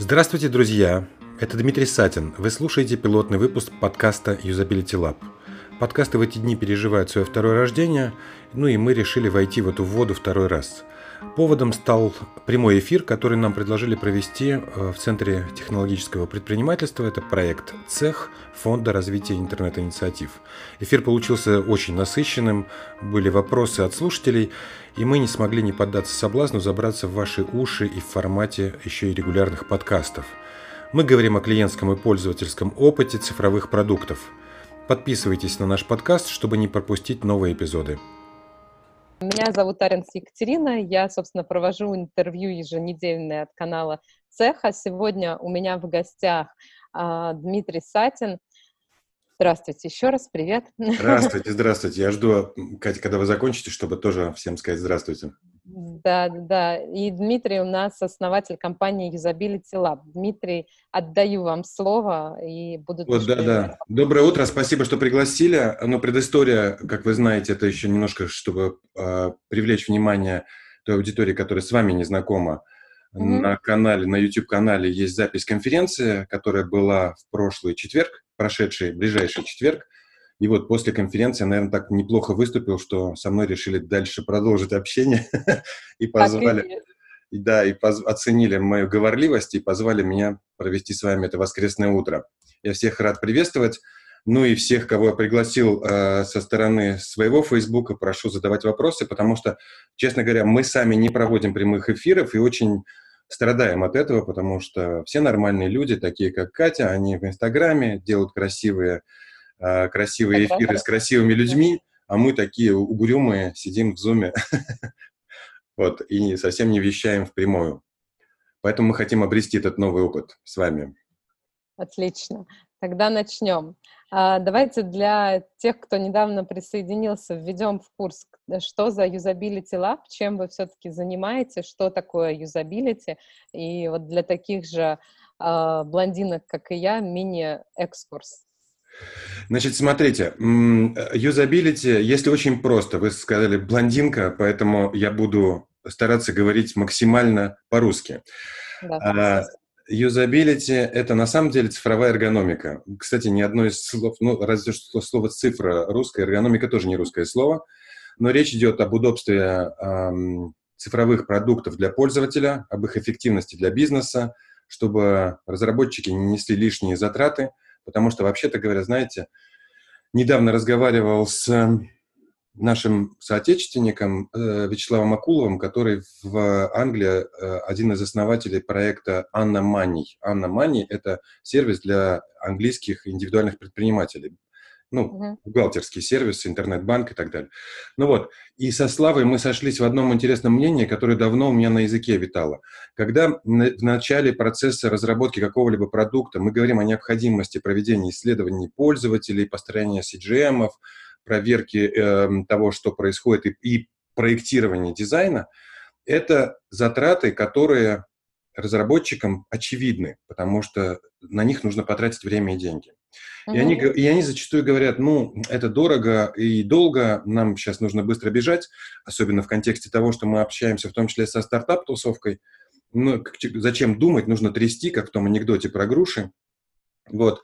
Здравствуйте, друзья! Это Дмитрий Сатин. Вы слушаете пилотный выпуск подкаста Usability Lab. Подкасты в эти дни переживают свое второе рождение, ну и мы решили войти в эту воду второй раз. Поводом стал прямой эфир, который нам предложили провести э, в Центре технологического предпринимательства. Это проект «Цех» Фонда развития интернет-инициатив. Эфир получился очень насыщенным, были вопросы от слушателей, и мы не смогли не поддаться соблазну забраться в ваши уши и в формате еще и регулярных подкастов. Мы говорим о клиентском и пользовательском опыте цифровых продуктов. Подписывайтесь на наш подкаст, чтобы не пропустить новые эпизоды. Меня зовут Аренс Екатерина. Я, собственно, провожу интервью еженедельное от канала Цеха. Сегодня у меня в гостях а, Дмитрий Сатин, Здравствуйте еще раз, привет. Здравствуйте, здравствуйте. Я жду, Катя, когда вы закончите, чтобы тоже всем сказать здравствуйте. Да, да. И Дмитрий у нас основатель компании Usability Lab. Дмитрий, отдаю вам слово и буду... Вот, да, да. Доброе утро, спасибо, что пригласили. Но предыстория, как вы знаете, это еще немножко, чтобы э, привлечь внимание той аудитории, которая с вами не знакома. Mm-hmm. На канале, на YouTube-канале есть запись конференции, которая была в прошлый четверг, прошедший, ближайший четверг. И вот после конференции, наверное, так неплохо выступил, что со мной решили дальше продолжить общение и позвали, да, и поз, оценили мою говорливость и позвали меня провести с вами это воскресное утро. Я всех рад приветствовать. Ну и всех, кого я пригласил э, со стороны своего Фейсбука, прошу задавать вопросы, потому что, честно говоря, мы сами не проводим прямых эфиров и очень страдаем от этого, потому что все нормальные люди, такие как Катя, они в Инстаграме делают красивые, э, красивые эфиры с красивыми людьми, а мы такие угрюмые сидим в зуме вот, и совсем не вещаем в прямую. Поэтому мы хотим обрести этот новый опыт с вами. Отлично. Тогда начнем. А, давайте для тех, кто недавно присоединился, введем в курс, что за Usability Lab, чем вы все-таки занимаетесь, что такое юзабилити, и вот для таких же э, блондинок, как и я, мини-экскурс. Значит, смотрите, юзабилити, если очень просто, вы сказали блондинка, поэтому я буду стараться говорить максимально по-русски. Да, а, Юзабилити – это на самом деле цифровая эргономика. Кстати, ни одно из слов, ну, разве что слово «цифра» русская, эргономика тоже не русское слово, но речь идет об удобстве эм, цифровых продуктов для пользователя, об их эффективности для бизнеса, чтобы разработчики не несли лишние затраты, потому что, вообще-то говоря, знаете, недавно разговаривал с нашим соотечественником э, Вячеславом Акуловым, который в Англии э, один из основателей проекта Анна Money. Анна Money – это сервис для английских индивидуальных предпринимателей. Ну, uh-huh. бухгалтерский сервис, интернет-банк и так далее. Ну вот, и со Славой мы сошлись в одном интересном мнении, которое давно у меня на языке витало. Когда в начале процесса разработки какого-либо продукта мы говорим о необходимости проведения исследований пользователей, построения CGM, проверки э, того, что происходит, и, и проектирования дизайна, это затраты, которые разработчикам очевидны, потому что на них нужно потратить время и деньги. И, они, и они зачастую говорят, ну, это дорого и долго, нам сейчас нужно быстро бежать, особенно в контексте того, что мы общаемся в том числе со стартап-тусовкой. Ну, зачем думать, нужно трясти, как в том анекдоте про груши. Вот.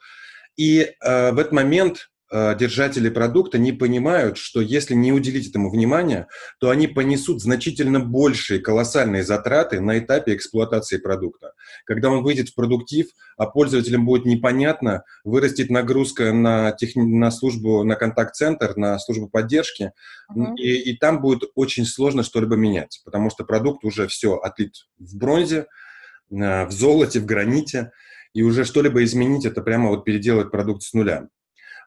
И э, в этот момент держатели продукта не понимают, что если не уделить этому внимания, то они понесут значительно большие колоссальные затраты на этапе эксплуатации продукта. Когда он выйдет в продуктив, а пользователям будет непонятно, вырастет нагрузка на, тех, на службу, на контакт-центр, на службу поддержки, uh-huh. и, и там будет очень сложно что-либо менять, потому что продукт уже все отлит в бронзе, э, в золоте, в граните, и уже что-либо изменить, это прямо вот переделать продукт с нуля.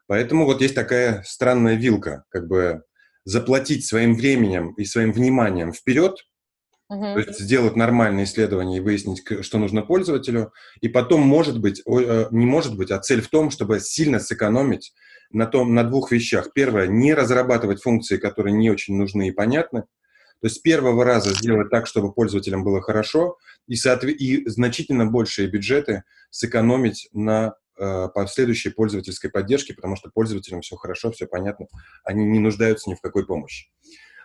Поэтому вот есть такая странная вилка, как бы заплатить своим временем и своим вниманием вперед, uh-huh. то есть сделать нормальное исследование и выяснить, что нужно пользователю, и потом, может быть, э, не может быть, а цель в том, чтобы сильно сэкономить на, том, на двух вещах. Первое, не разрабатывать функции, которые не очень нужны и понятны, то есть с первого раза сделать так, чтобы пользователям было хорошо, и, соотве- и значительно большие бюджеты сэкономить на последующей пользовательской поддержки, потому что пользователям все хорошо, все понятно, они не нуждаются ни в какой помощи.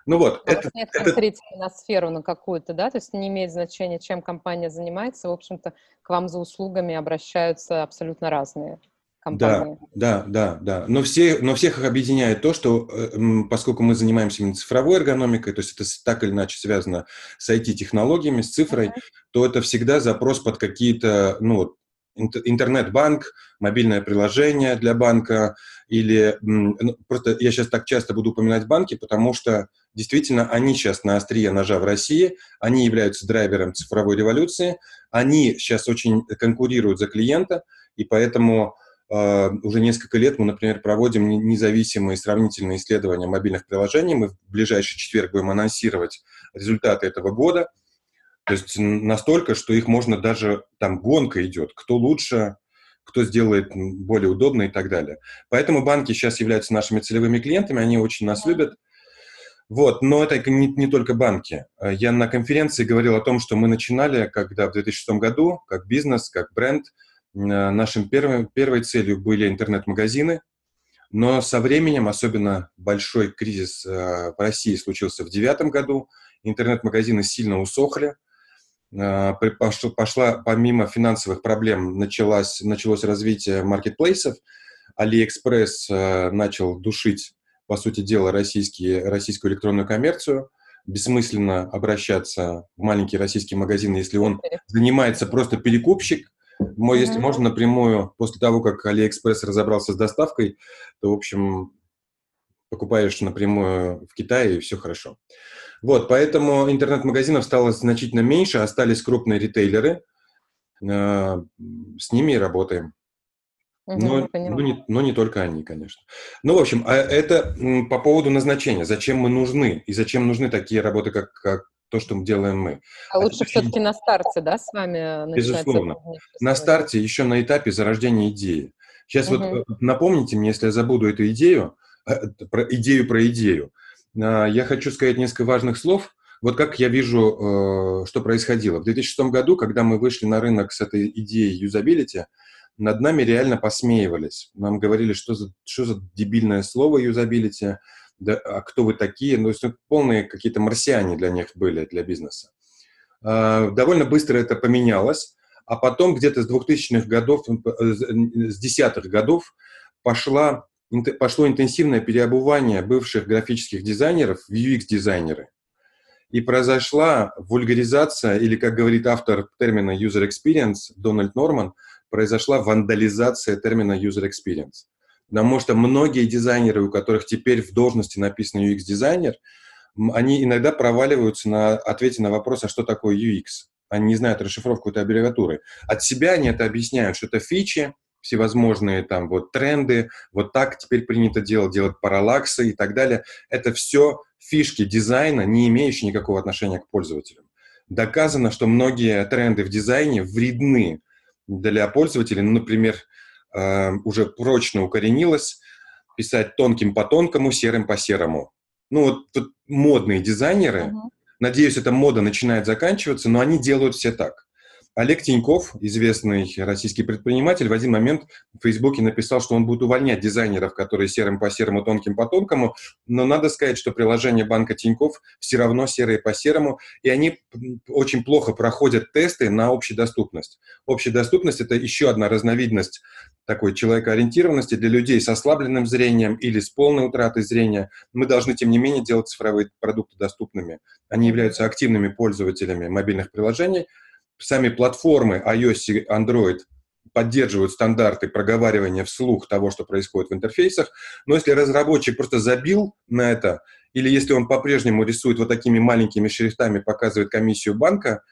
Ну вот, а это... нет конкретики это... на сферу на какую-то, да? То есть не имеет значения, чем компания занимается. В общем-то, к вам за услугами обращаются абсолютно разные компании. Да, да, да, да. Но, все, но всех их объединяет то, что э, поскольку мы занимаемся именно цифровой эргономикой, то есть это так или иначе связано с IT-технологиями, с цифрой, uh-huh. то это всегда запрос под какие-то, ну, интернет-банк, мобильное приложение для банка, или ну, просто я сейчас так часто буду упоминать банки, потому что действительно они сейчас на острие ножа в России, они являются драйвером цифровой революции, они сейчас очень конкурируют за клиента, и поэтому э, уже несколько лет мы, например, проводим независимые сравнительные исследования мобильных приложений. Мы в ближайший четверг будем анонсировать результаты этого года – то есть настолько, что их можно даже, там гонка идет, кто лучше, кто сделает более удобно и так далее. Поэтому банки сейчас являются нашими целевыми клиентами, они очень нас любят. Вот, но это не, не только банки. Я на конференции говорил о том, что мы начинали, когда в 2006 году, как бизнес, как бренд, нашим первым, первой целью были интернет-магазины, но со временем, особенно большой кризис э, в России случился в 2009 году, интернет-магазины сильно усохли, пошла, помимо финансовых проблем, началось, началось развитие маркетплейсов. Алиэкспресс э, начал душить, по сути дела, российские, российскую электронную коммерцию. Бессмысленно обращаться в маленький российский магазин, если он занимается просто перекупщик. Если можно напрямую, после того, как Алиэкспресс разобрался с доставкой, то, в общем, покупаешь напрямую в Китае, и все хорошо. Вот, поэтому интернет-магазинов стало значительно меньше, остались крупные ритейлеры, э, с ними и работаем. Угу, но, но, не, но не только они, конечно. Ну, в общем, а это по поводу назначения. Зачем мы нужны? И зачем нужны такие работы, как, как то, что мы делаем мы? А, а лучше все-таки на старте, да, с вами Безусловно. На старте, еще на этапе зарождения идеи. Сейчас угу. вот напомните мне, если я забуду эту идею, э, про идею про идею. А, я хочу сказать несколько важных слов. Вот как я вижу, э, что происходило. В 2006 году, когда мы вышли на рынок с этой идеей юзабилити, над нами реально посмеивались. Нам говорили, что за, что за дебильное слово юзабилити, да, а кто вы такие? Ну, есть, полные какие-то марсиане для них были, для бизнеса. А, довольно быстро это поменялось, а потом где-то с 2000-х годов, э, с десятых годов пошла пошло интенсивное переобувание бывших графических дизайнеров в UX-дизайнеры. И произошла вульгаризация, или, как говорит автор термина user experience Дональд Норман, произошла вандализация термина user experience. Потому что многие дизайнеры, у которых теперь в должности написано UX-дизайнер, они иногда проваливаются на ответе на вопрос, а что такое UX. Они не знают расшифровку этой аббревиатуры. От себя они это объясняют, что это фичи, всевозможные там вот тренды, вот так теперь принято делать, делать параллаксы и так далее. Это все фишки дизайна, не имеющие никакого отношения к пользователям. Доказано, что многие тренды в дизайне вредны для пользователей. Ну, например, э, уже прочно укоренилось писать тонким по тонкому, серым по серому. Ну, вот, вот модные дизайнеры, uh-huh. надеюсь, эта мода начинает заканчиваться, но они делают все так. Олег Тиньков, известный российский предприниматель, в один момент в Фейсбуке написал, что он будет увольнять дизайнеров, которые серым по серому, тонким по тонкому, но надо сказать, что приложение банка Тиньков все равно серые по серому, и они очень плохо проходят тесты на общедоступность. Общедоступность – это еще одна разновидность такой человекоориентированности для людей с ослабленным зрением или с полной утратой зрения. Мы должны, тем не менее, делать цифровые продукты доступными. Они являются активными пользователями мобильных приложений – сами платформы iOS и Android поддерживают стандарты проговаривания вслух того, что происходит в интерфейсах, но если разработчик просто забил на это, или если он по-прежнему рисует вот такими маленькими шрифтами, показывает комиссию банка,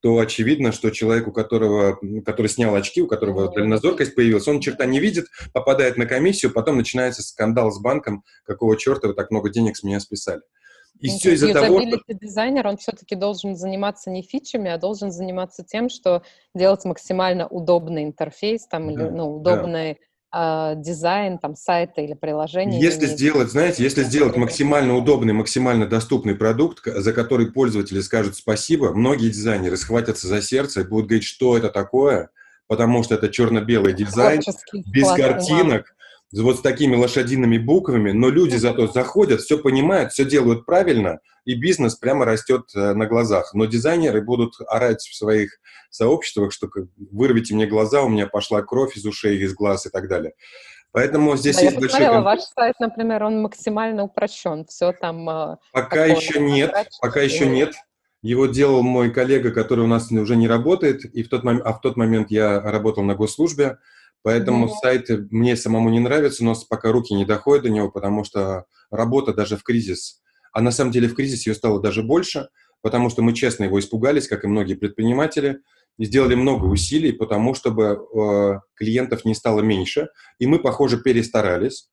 то очевидно, что человек, у которого, который снял очки, у которого дальнозоркость появилась, он черта не видит, попадает на комиссию, потом начинается скандал с банком, какого черта вы так много денег с меня списали. И ну, все из-за того, что... дизайнер, он все-таки должен заниматься не фичами, а должен заниматься тем, что делать максимально удобный интерфейс, там, да, или, ну, удобный да. э, дизайн, там, сайта или приложения. Если сделать, знаете, если сделать максимально удобный, максимально доступный продукт, за который пользователи скажут спасибо, многие дизайнеры схватятся за сердце и будут говорить, что это такое, потому что это черно-белый дизайн, без картинок, вот с такими лошадиными буквами, но люди зато заходят, все понимают, все делают правильно, и бизнес прямо растет э, на глазах. Но дизайнеры будут орать в своих сообществах, что вырвите мне глаза, у меня пошла кровь из ушей, из глаз и так далее. Поэтому здесь да, есть я большой... ваш сайт, например, он максимально упрощен, все там... Э, пока еще нет, пока еще нет. Его делал мой коллега, который у нас уже не работает, и в тот момент, а в тот момент я работал на госслужбе, Поэтому mm-hmm. сайт мне самому не нравится, но пока руки не доходят до него, потому что работа даже в кризис, а на самом деле в кризис ее стало даже больше, потому что мы честно его испугались, как и многие предприниматели, и сделали много усилий, потому чтобы э, клиентов не стало меньше, и мы, похоже, перестарались.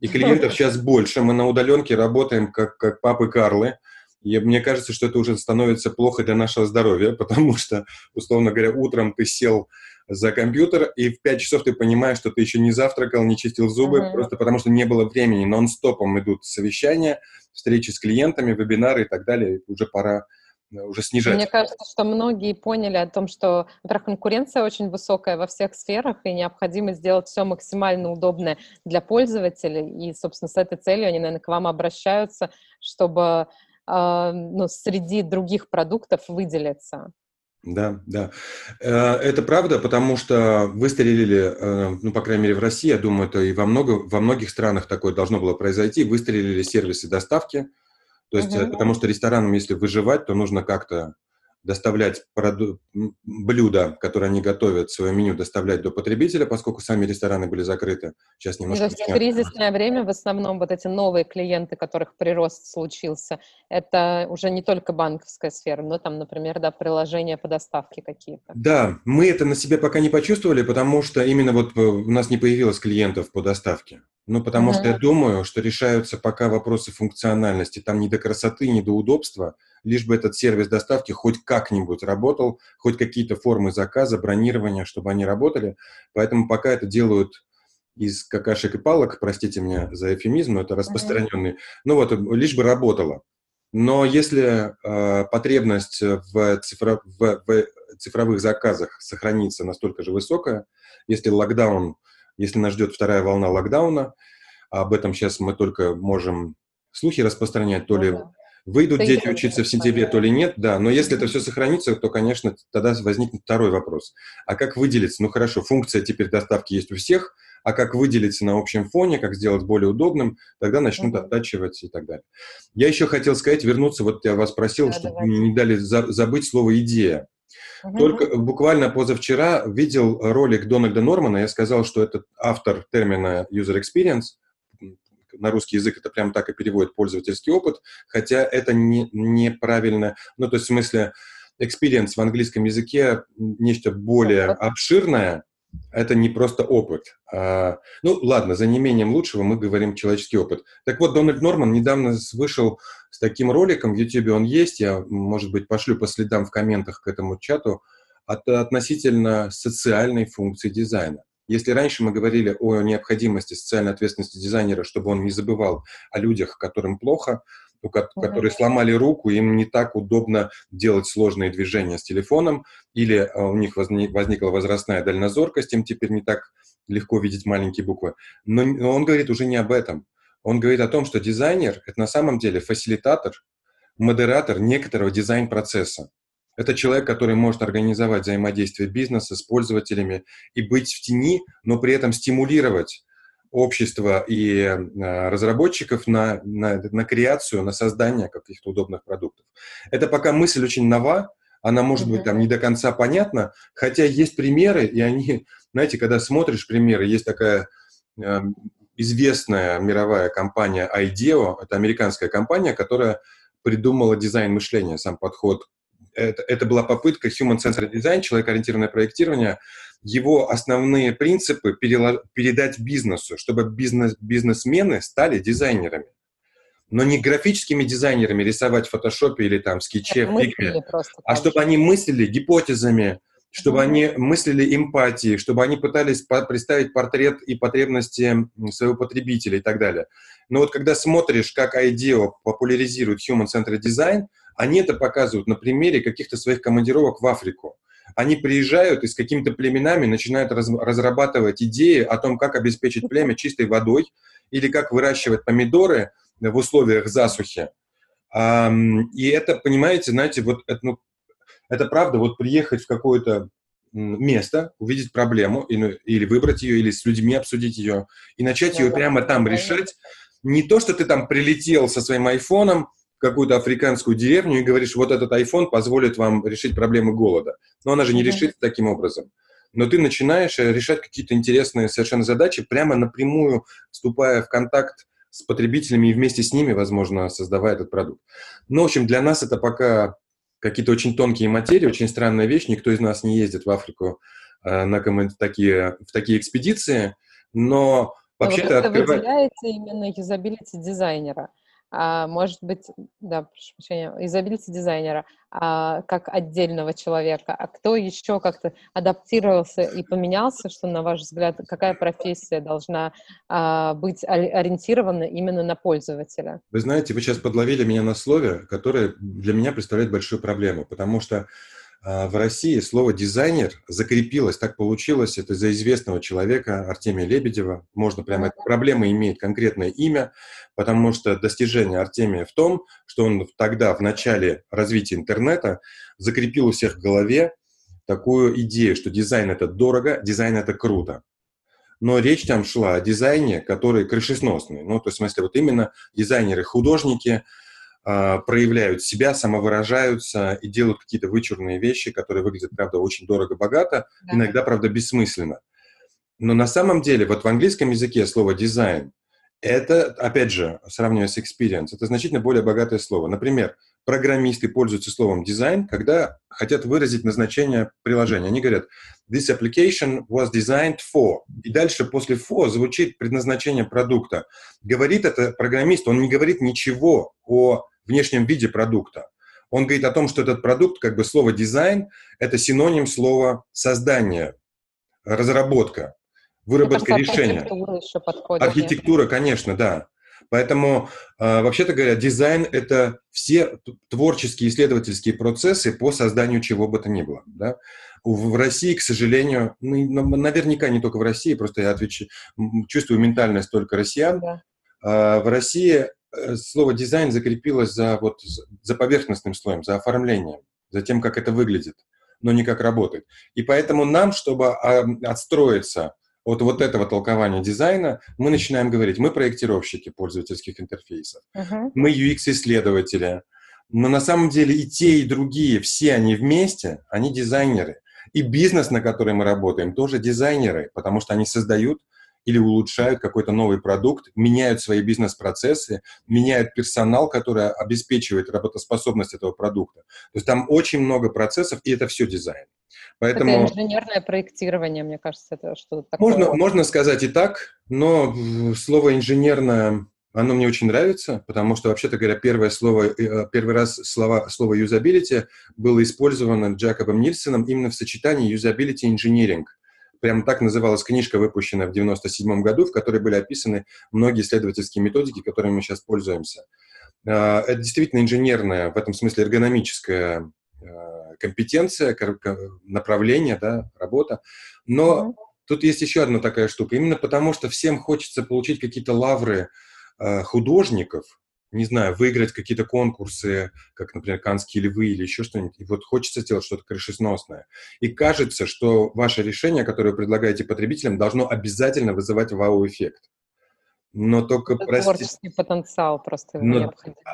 И клиентов сейчас больше, мы на удаленке работаем как, как папы Карлы, и мне кажется, что это уже становится плохо для нашего здоровья, потому что, условно говоря, утром ты сел за компьютер, и в 5 часов ты понимаешь, что ты еще не завтракал, не чистил зубы, mm-hmm. просто потому что не было времени. Нон-стопом идут совещания, встречи с клиентами, вебинары и так далее. Уже пора э, уже снижать. Мне кажется, что многие поняли о том, что, во-первых, конкуренция очень высокая во всех сферах, и необходимо сделать все максимально удобное для пользователей. И, собственно, с этой целью они, наверное, к вам обращаются, чтобы э, ну, среди других продуктов выделиться. Да, да. Э, это правда, потому что выстрелили, э, ну, по крайней мере, в России, я думаю, это и во, много, во многих странах такое должно было произойти, выстрелили сервисы доставки, то есть, угу. потому что ресторанам, если выживать, то нужно как-то доставлять проду- блюда, которые они готовят, свое меню доставлять до потребителя, поскольку сами рестораны были закрыты. Сейчас немножко... То есть в кризисное время в основном вот эти новые клиенты, которых прирост случился, это уже не только банковская сфера, но там, например, да, приложения по доставке какие-то. Да, мы это на себе пока не почувствовали, потому что именно вот э, у нас не появилось клиентов по доставке. Ну, потому mm-hmm. что я думаю, что решаются пока вопросы функциональности. Там не до красоты, не до удобства, лишь бы этот сервис доставки хоть как-нибудь работал, хоть какие-то формы заказа, бронирования, чтобы они работали. Поэтому пока это делают из какашек и палок, простите меня за эфемизм, но это распространенный. Mm-hmm. Ну вот, лишь бы работало. Но если э, потребность в, цифро, в, в цифровых заказах сохранится настолько же высокая, если локдаун если нас ждет вторая волна локдауна, а об этом сейчас мы только можем слухи распространять, то ли выйдут дети учиться в сентябре, то ли нет, да, но если это все сохранится, то, конечно, тогда возникнет второй вопрос. А как выделиться? Ну хорошо, функция теперь доставки есть у всех, а как выделиться на общем фоне, как сделать более удобным, тогда начнут оттачивать и так далее. Я еще хотел сказать, вернуться, вот я вас просил, да, чтобы давайте. не дали забыть слово «идея». Только буквально позавчера видел ролик Дональда Нормана, я сказал, что это автор термина user experience, на русский язык это прям так и переводит пользовательский опыт, хотя это не, неправильно, ну, то есть в смысле experience в английском языке нечто более обширное, это не просто опыт. А, ну, ладно, за неимением лучшего мы говорим человеческий опыт. Так вот, Дональд Норман недавно вышел с таким роликом, в YouTube он есть, я, может быть, пошлю по следам в комментах к этому чату, от, относительно социальной функции дизайна. Если раньше мы говорили о необходимости социальной ответственности дизайнера, чтобы он не забывал о людях, которым плохо, которые сломали руку, им не так удобно делать сложные движения с телефоном, или а, у них возникла возрастная дальнозоркость, им теперь не так легко видеть маленькие буквы. Но он говорит уже не об этом. Он говорит о том, что дизайнер — это на самом деле фасилитатор, модератор некоторого дизайн-процесса. Это человек, который может организовать взаимодействие бизнеса с пользователями и быть в тени, но при этом стимулировать общества и э, разработчиков на, на, на креацию, на создание каких-то удобных продуктов. Это пока мысль очень нова, она может быть там не до конца понятна, хотя есть примеры, и они, знаете, когда смотришь примеры, есть такая э, известная мировая компания IDEO, это американская компания, которая придумала дизайн мышления, сам подход. Это, это была попытка human-centered design, человек-ориентированное проектирование, его основные принципы передать бизнесу, чтобы бизнес, бизнесмены стали дизайнерами. Но не графическими дизайнерами рисовать в фотошопе или там в скетче, в фигме, а чтобы они мыслили гипотезами, чтобы mm-hmm. они мыслили эмпатией, чтобы они пытались по- представить портрет и потребности своего потребителя и так далее. Но вот когда смотришь, как IDEO популяризирует Human Centered Design, они это показывают на примере каких-то своих командировок в Африку. Они приезжают и с какими-то племенами начинают раз, разрабатывать идеи о том, как обеспечить племя чистой водой или как выращивать помидоры в условиях засухи. И это, понимаете, знаете, вот это, ну, это правда, вот приехать в какое-то место, увидеть проблему ну, или выбрать ее, или с людьми обсудить ее, и начать ее прямо там решать. Не то, что ты там прилетел со своим айфоном, какую-то африканскую деревню и говоришь, вот этот iPhone позволит вам решить проблемы голода. Но она же не решит таким образом. Но ты начинаешь э, решать какие-то интересные совершенно задачи, прямо напрямую вступая в контакт с потребителями и вместе с ними, возможно, создавая этот продукт. Но, в общем, для нас это пока какие-то очень тонкие материи, очень странная вещь. Никто из нас не ездит в Африку э, на такие, в такие экспедиции, но вообще-то... Вы открывает... выделяете именно юзабилити дизайнера а, может быть, да, прошу прощения, изобилити дизайнера а, как отдельного человека, а кто еще как-то адаптировался и поменялся, что, на ваш взгляд, какая профессия должна а, быть ориентирована именно на пользователя? Вы знаете, вы сейчас подловили меня на слове, которое для меня представляет большую проблему, потому что в России слово «дизайнер» закрепилось, так получилось, это из-за известного человека Артемия Лебедева. Можно прямо, эта проблема имеет конкретное имя, потому что достижение Артемия в том, что он тогда, в начале развития интернета, закрепил у всех в голове такую идею, что дизайн – это дорого, дизайн – это круто. Но речь там шла о дизайне, который крышесносный. Ну, то есть, в смысле, вот именно дизайнеры-художники – а, проявляют себя, самовыражаются и делают какие-то вычурные вещи, которые выглядят, правда, очень дорого-богато, да. иногда, правда, бессмысленно. Но на самом деле, вот в английском языке слово «дизайн» это, опять же, сравнивая с experience, это значительно более богатое слово. Например, программисты пользуются словом дизайн, когда хотят выразить назначение приложения. Они говорят, this application was designed for. И дальше после for звучит предназначение продукта. Говорит это программист, он не говорит ничего о внешнем виде продукта. Он говорит о том, что этот продукт, как бы слово дизайн, это синоним слова создание, разработка, выработка решения. Архитектура конечно, да. Поэтому, э, вообще-то говоря, дизайн – это все творческие исследовательские процессы по созданию чего бы то ни было. Да? В России, к сожалению, ну, наверняка не только в России, просто я отвечу, чувствую ментальность только россиян. Да. Э, в России Э, слово дизайн закрепилось за, вот, за поверхностным слоем, за оформлением, за тем, как это выглядит, но не как работает. И поэтому нам, чтобы а, отстроиться от вот этого толкования дизайна, мы начинаем говорить, мы проектировщики пользовательских интерфейсов, uh-huh. мы UX-исследователи, но на самом деле и те, и другие, все они вместе, они дизайнеры. И бизнес, на который мы работаем, тоже дизайнеры, потому что они создают или улучшают какой-то новый продукт, меняют свои бизнес-процессы, меняют персонал, который обеспечивает работоспособность этого продукта. То есть там очень много процессов, и это все дизайн. Поэтому... Это инженерное проектирование, мне кажется, это что-то такое. Можно, можно сказать и так, но слово инженерное, оно мне очень нравится, потому что, вообще-то говоря, первое слово, э, первый раз слово, слово юзабилити было использовано Джакобом Нильсоном именно в сочетании юзабилити инженеринг прямо так называлась книжка, выпущенная в 1997 году, в которой были описаны многие исследовательские методики, которыми мы сейчас пользуемся. А, это действительно инженерная, в этом смысле эргономическая а, компетенция, направление, да, работа. Но тут есть еще одна такая штука. Именно потому, что всем хочется получить какие-то лавры а, художников, не знаю, выиграть какие-то конкурсы, как, например, Канские львы или еще что-нибудь, и вот хочется сделать что-то крышесносное. И кажется, что ваше решение, которое вы предлагаете потребителям, должно обязательно вызывать вау-эффект но только, Это простите... Творческий потенциал просто но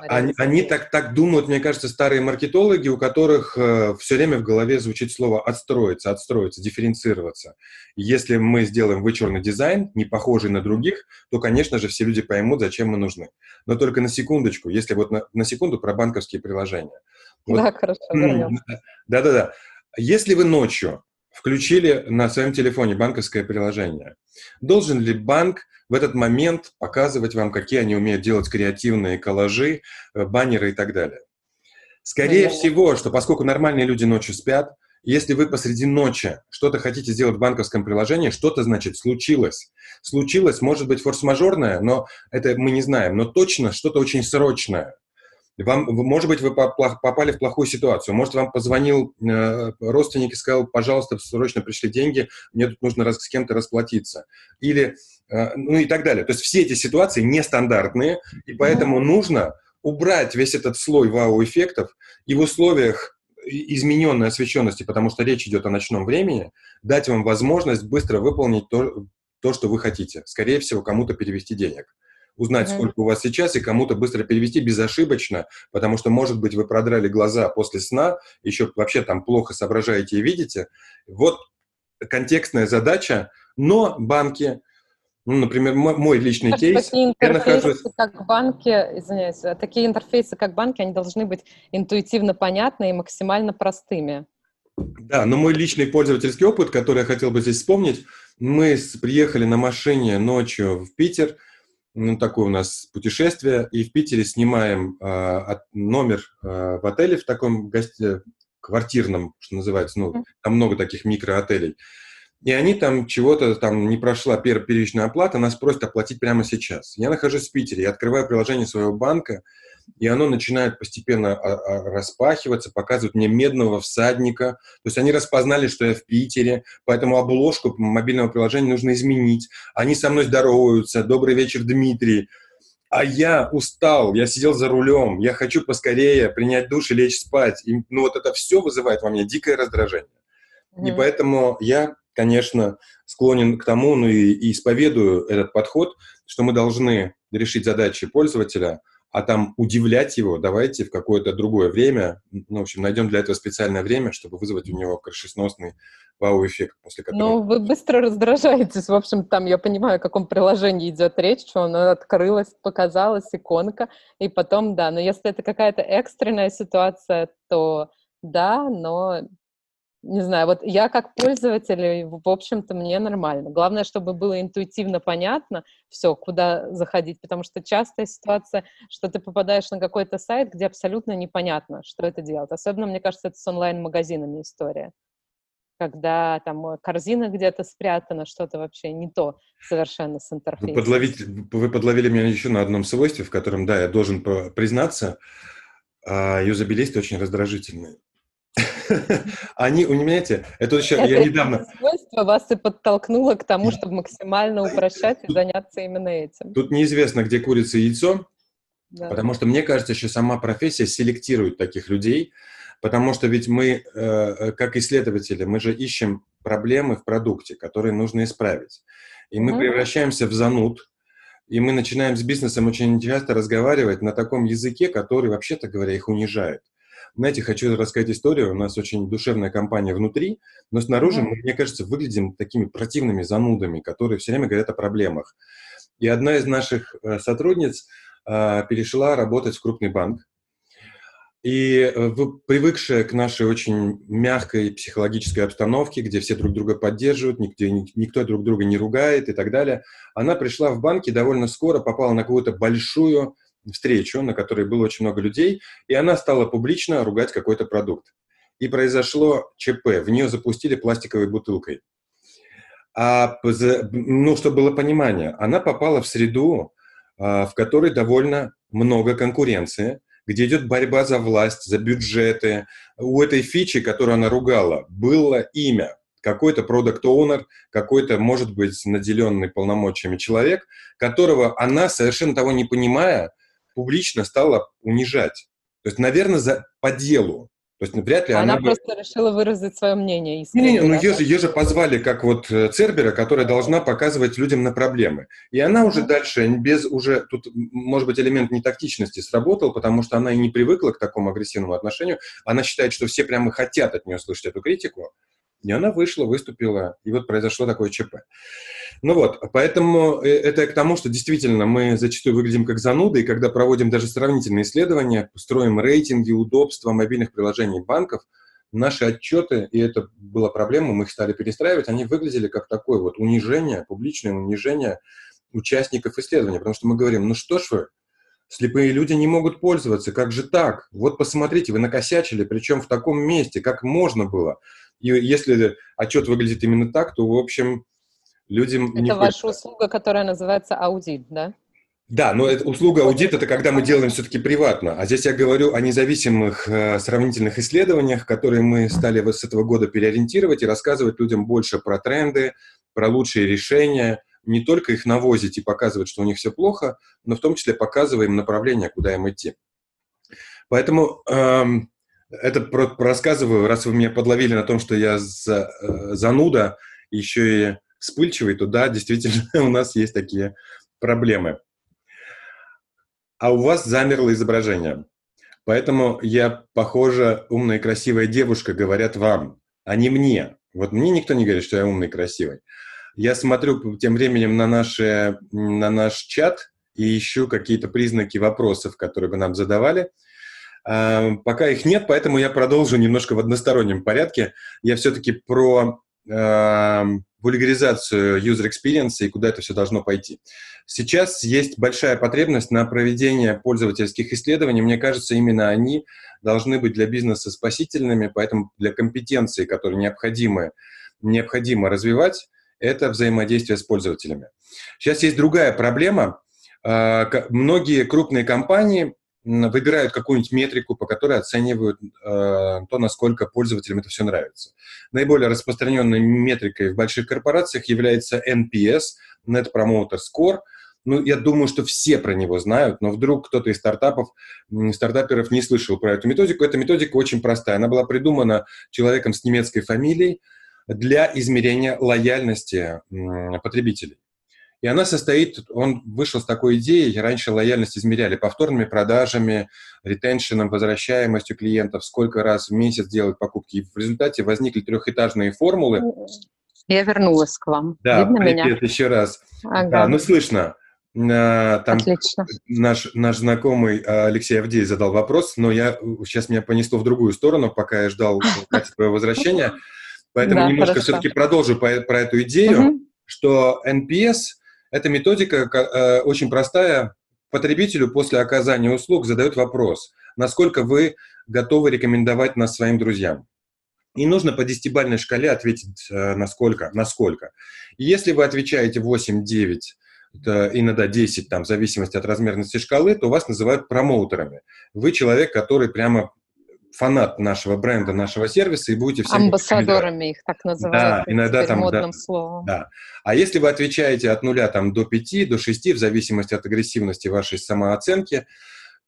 они, они так, так думают, мне кажется, старые маркетологи, у которых э, все время в голове звучит слово «отстроиться», «отстроиться», «дифференцироваться». Если мы сделаем вычурный дизайн, не похожий на других, то, конечно же, все люди поймут, зачем мы нужны. Но только на секундочку, если вот на, на секунду про банковские приложения. Вот, да, хорошо, Да-да-да. Если вы ночью включили на своем телефоне банковское приложение, должен ли банк в этот момент показывать вам, какие они умеют делать креативные коллажи, э, баннеры и так далее. Скорее Наверное. всего, что поскольку нормальные люди ночью спят, если вы посреди ночи что-то хотите сделать в банковском приложении, что-то, значит, случилось. Случилось, может быть, форс-мажорное, но это мы не знаем, но точно что-то очень срочное. Вам, может быть, вы попали в плохую ситуацию. Может, вам позвонил э, родственник и сказал, пожалуйста, срочно пришли деньги, мне тут нужно раз, с кем-то расплатиться. Или, э, ну и так далее. То есть все эти ситуации нестандартные, и поэтому нужно убрать весь этот слой вау-эффектов и в условиях измененной освещенности, потому что речь идет о ночном времени, дать вам возможность быстро выполнить то, то что вы хотите. Скорее всего, кому-то перевести денег узнать, mm-hmm. сколько у вас сейчас, и кому-то быстро перевести безошибочно, потому что, может быть, вы продрали глаза после сна, еще вообще там плохо соображаете и видите. Вот контекстная задача, но банки, ну, например, мой, мой личный Кажется, кейс, такие я нахожусь... как банки, извиняюсь, такие интерфейсы, как банки, они должны быть интуитивно понятны и максимально простыми. Да, но мой личный пользовательский опыт, который я хотел бы здесь вспомнить, мы приехали на машине ночью в Питер, ну, такое у нас путешествие, и в Питере снимаем э, номер э, в отеле в таком гости... квартирном, что называется, ну, там много таких микроотелей. И они там чего-то, там не прошла пер первичная оплата, нас просят оплатить прямо сейчас. Я нахожусь в Питере, я открываю приложение своего банка, и оно начинает постепенно а, а, распахиваться, показывать мне медного всадника. То есть они распознали, что я в Питере, поэтому обложку мобильного приложения нужно изменить. Они со мной здороваются. Добрый вечер, Дмитрий. А я устал, я сидел за рулем, я хочу поскорее принять душ и лечь спать. И, ну вот это все вызывает во мне дикое раздражение. Mm-hmm. И поэтому я, конечно, склонен к тому, ну и, и исповедую этот подход, что мы должны решить задачи пользователя – а там удивлять его давайте в какое-то другое время. Ну, в общем, найдем для этого специальное время, чтобы вызвать у него крышесносный вау-эффект, после которого... Ну, вы быстро раздражаетесь. В общем, там я понимаю, о каком приложении идет речь, что оно открылось, показалась иконка, и потом, да. Но если это какая-то экстренная ситуация, то да, но не знаю, вот я как пользователь, в общем-то, мне нормально. Главное, чтобы было интуитивно понятно все, куда заходить, потому что частая ситуация, что ты попадаешь на какой-то сайт, где абсолютно непонятно, что это делать. Особенно, мне кажется, это с онлайн-магазинами история. Когда там э, корзина где-то спрятана, что-то вообще не то совершенно с интерфейсом. Вы, подловите, вы подловили меня еще на одном свойстве, в котором, да, я должен признаться, а, юзабилисты очень раздражительные. Они, понимаете, это еще, я недавно... свойство вас и подтолкнуло к тому, чтобы максимально упрощать и заняться именно этим. Тут неизвестно, где курица и яйцо, да. потому что, мне кажется, еще сама профессия селектирует таких людей, потому что ведь мы, э, как исследователи, мы же ищем проблемы в продукте, которые нужно исправить. И мы превращаемся в зануд, и мы начинаем с бизнесом очень часто разговаривать на таком языке, который, вообще-то говоря, их унижает. Знаете, хочу рассказать историю. У нас очень душевная компания внутри, но снаружи мы, мне кажется, выглядим такими противными занудами, которые все время говорят о проблемах. И одна из наших э, сотрудниц э, перешла работать в крупный банк. И э, привыкшая к нашей очень мягкой психологической обстановке, где все друг друга поддерживают, никто, никто друг друга не ругает и так далее, она пришла в банк и довольно скоро попала на какую-то большую встречу, на которой было очень много людей, и она стала публично ругать какой-то продукт. И произошло ЧП, в нее запустили пластиковой бутылкой. А, ну, чтобы было понимание, она попала в среду, а, в которой довольно много конкуренции, где идет борьба за власть, за бюджеты. У этой фичи, которую она ругала, было имя. Какой-то продукт оунер какой-то, может быть, наделенный полномочиями человек, которого она, совершенно того не понимая, публично стала унижать. То есть, наверное, за, по делу. То есть, вряд ли она... Она просто бы... решила выразить свое мнение. Не, не, ну ее же, ее же позвали как вот э, Цербера, которая должна показывать людям на проблемы. И она уже mm-hmm. дальше, без уже, тут, может быть, элемент нетактичности сработал, потому что она и не привыкла к такому агрессивному отношению. Она считает, что все прямо хотят от нее слышать эту критику. И она вышла, выступила, и вот произошло такое ЧП. Ну вот, поэтому э, это к тому, что действительно мы зачастую выглядим как зануды, и когда проводим даже сравнительные исследования, строим рейтинги, удобства мобильных приложений банков, наши отчеты, и это была проблема, мы их стали перестраивать, они выглядели как такое вот унижение, публичное унижение участников исследования, потому что мы говорим, ну что ж вы, слепые люди не могут пользоваться, как же так? Вот посмотрите, вы накосячили, причем в таком месте, как можно было. И если отчет выглядит именно так, то, в общем, людям... Это не ваша хочется. услуга, которая называется аудит, да? Да, но это, услуга аудит – это когда мы делаем все-таки приватно. А здесь я говорю о независимых э, сравнительных исследованиях, которые мы стали вот с этого года переориентировать и рассказывать людям больше про тренды, про лучшие решения, не только их навозить и показывать, что у них все плохо, но в том числе показываем направление, куда им идти. Поэтому эм, это про, про рассказываю, раз вы меня подловили на том, что я за, э, зануда, еще и вспыльчивый, то да, действительно у нас есть такие проблемы а у вас замерло изображение. Поэтому я, похоже, умная и красивая девушка, говорят вам, а не мне. Вот мне никто не говорит, что я умный и красивый. Я смотрю тем временем на, наши, на наш чат и ищу какие-то признаки вопросов, которые вы нам задавали. А, пока их нет, поэтому я продолжу немножко в одностороннем порядке. Я все-таки про вульгаризацию user experience и куда это все должно пойти. Сейчас есть большая потребность на проведение пользовательских исследований. Мне кажется, именно они должны быть для бизнеса спасительными, поэтому для компетенции, которые необходимы, необходимо развивать, это взаимодействие с пользователями. Сейчас есть другая проблема. А, многие крупные компании выбирают какую-нибудь метрику, по которой оценивают э, то, насколько пользователям это все нравится. Наиболее распространенной метрикой в больших корпорациях является NPS, Net Promoter Score. Ну, я думаю, что все про него знают, но вдруг кто-то из стартапов, стартаперов не слышал про эту методику. Эта методика очень простая. Она была придумана человеком с немецкой фамилией для измерения лояльности потребителей. И она состоит, он вышел с такой идеей, раньше лояльность измеряли повторными продажами, ретеншеном, возвращаемостью клиентов, сколько раз в месяц делать покупки. И в результате возникли трехэтажные формулы. Я вернулась к вам. Да, Видно привет меня? еще раз. Ага. Да, ну слышно. А, там Отлично. Наш, наш знакомый а, Алексей Авдей задал вопрос, но я сейчас меня понесло в другую сторону, пока я ждал твоего возвращения. Поэтому да, немножко все-таки продолжу по, про эту идею, угу. что NPS – эта методика э, очень простая. Потребителю после оказания услуг задают вопрос, насколько вы готовы рекомендовать нас своим друзьям. И нужно по десятибальной шкале ответить, э, насколько. насколько. Если вы отвечаете 8, 9, иногда 10, там, в зависимости от размерности шкалы, то вас называют промоутерами. Вы человек, который прямо фанат нашего бренда, нашего сервиса, и будете всем... Амбассадорами их так называют. Да, иногда там... модным да, словом. Да. А если вы отвечаете от нуля там, до пяти, до шести, в зависимости от агрессивности вашей самооценки,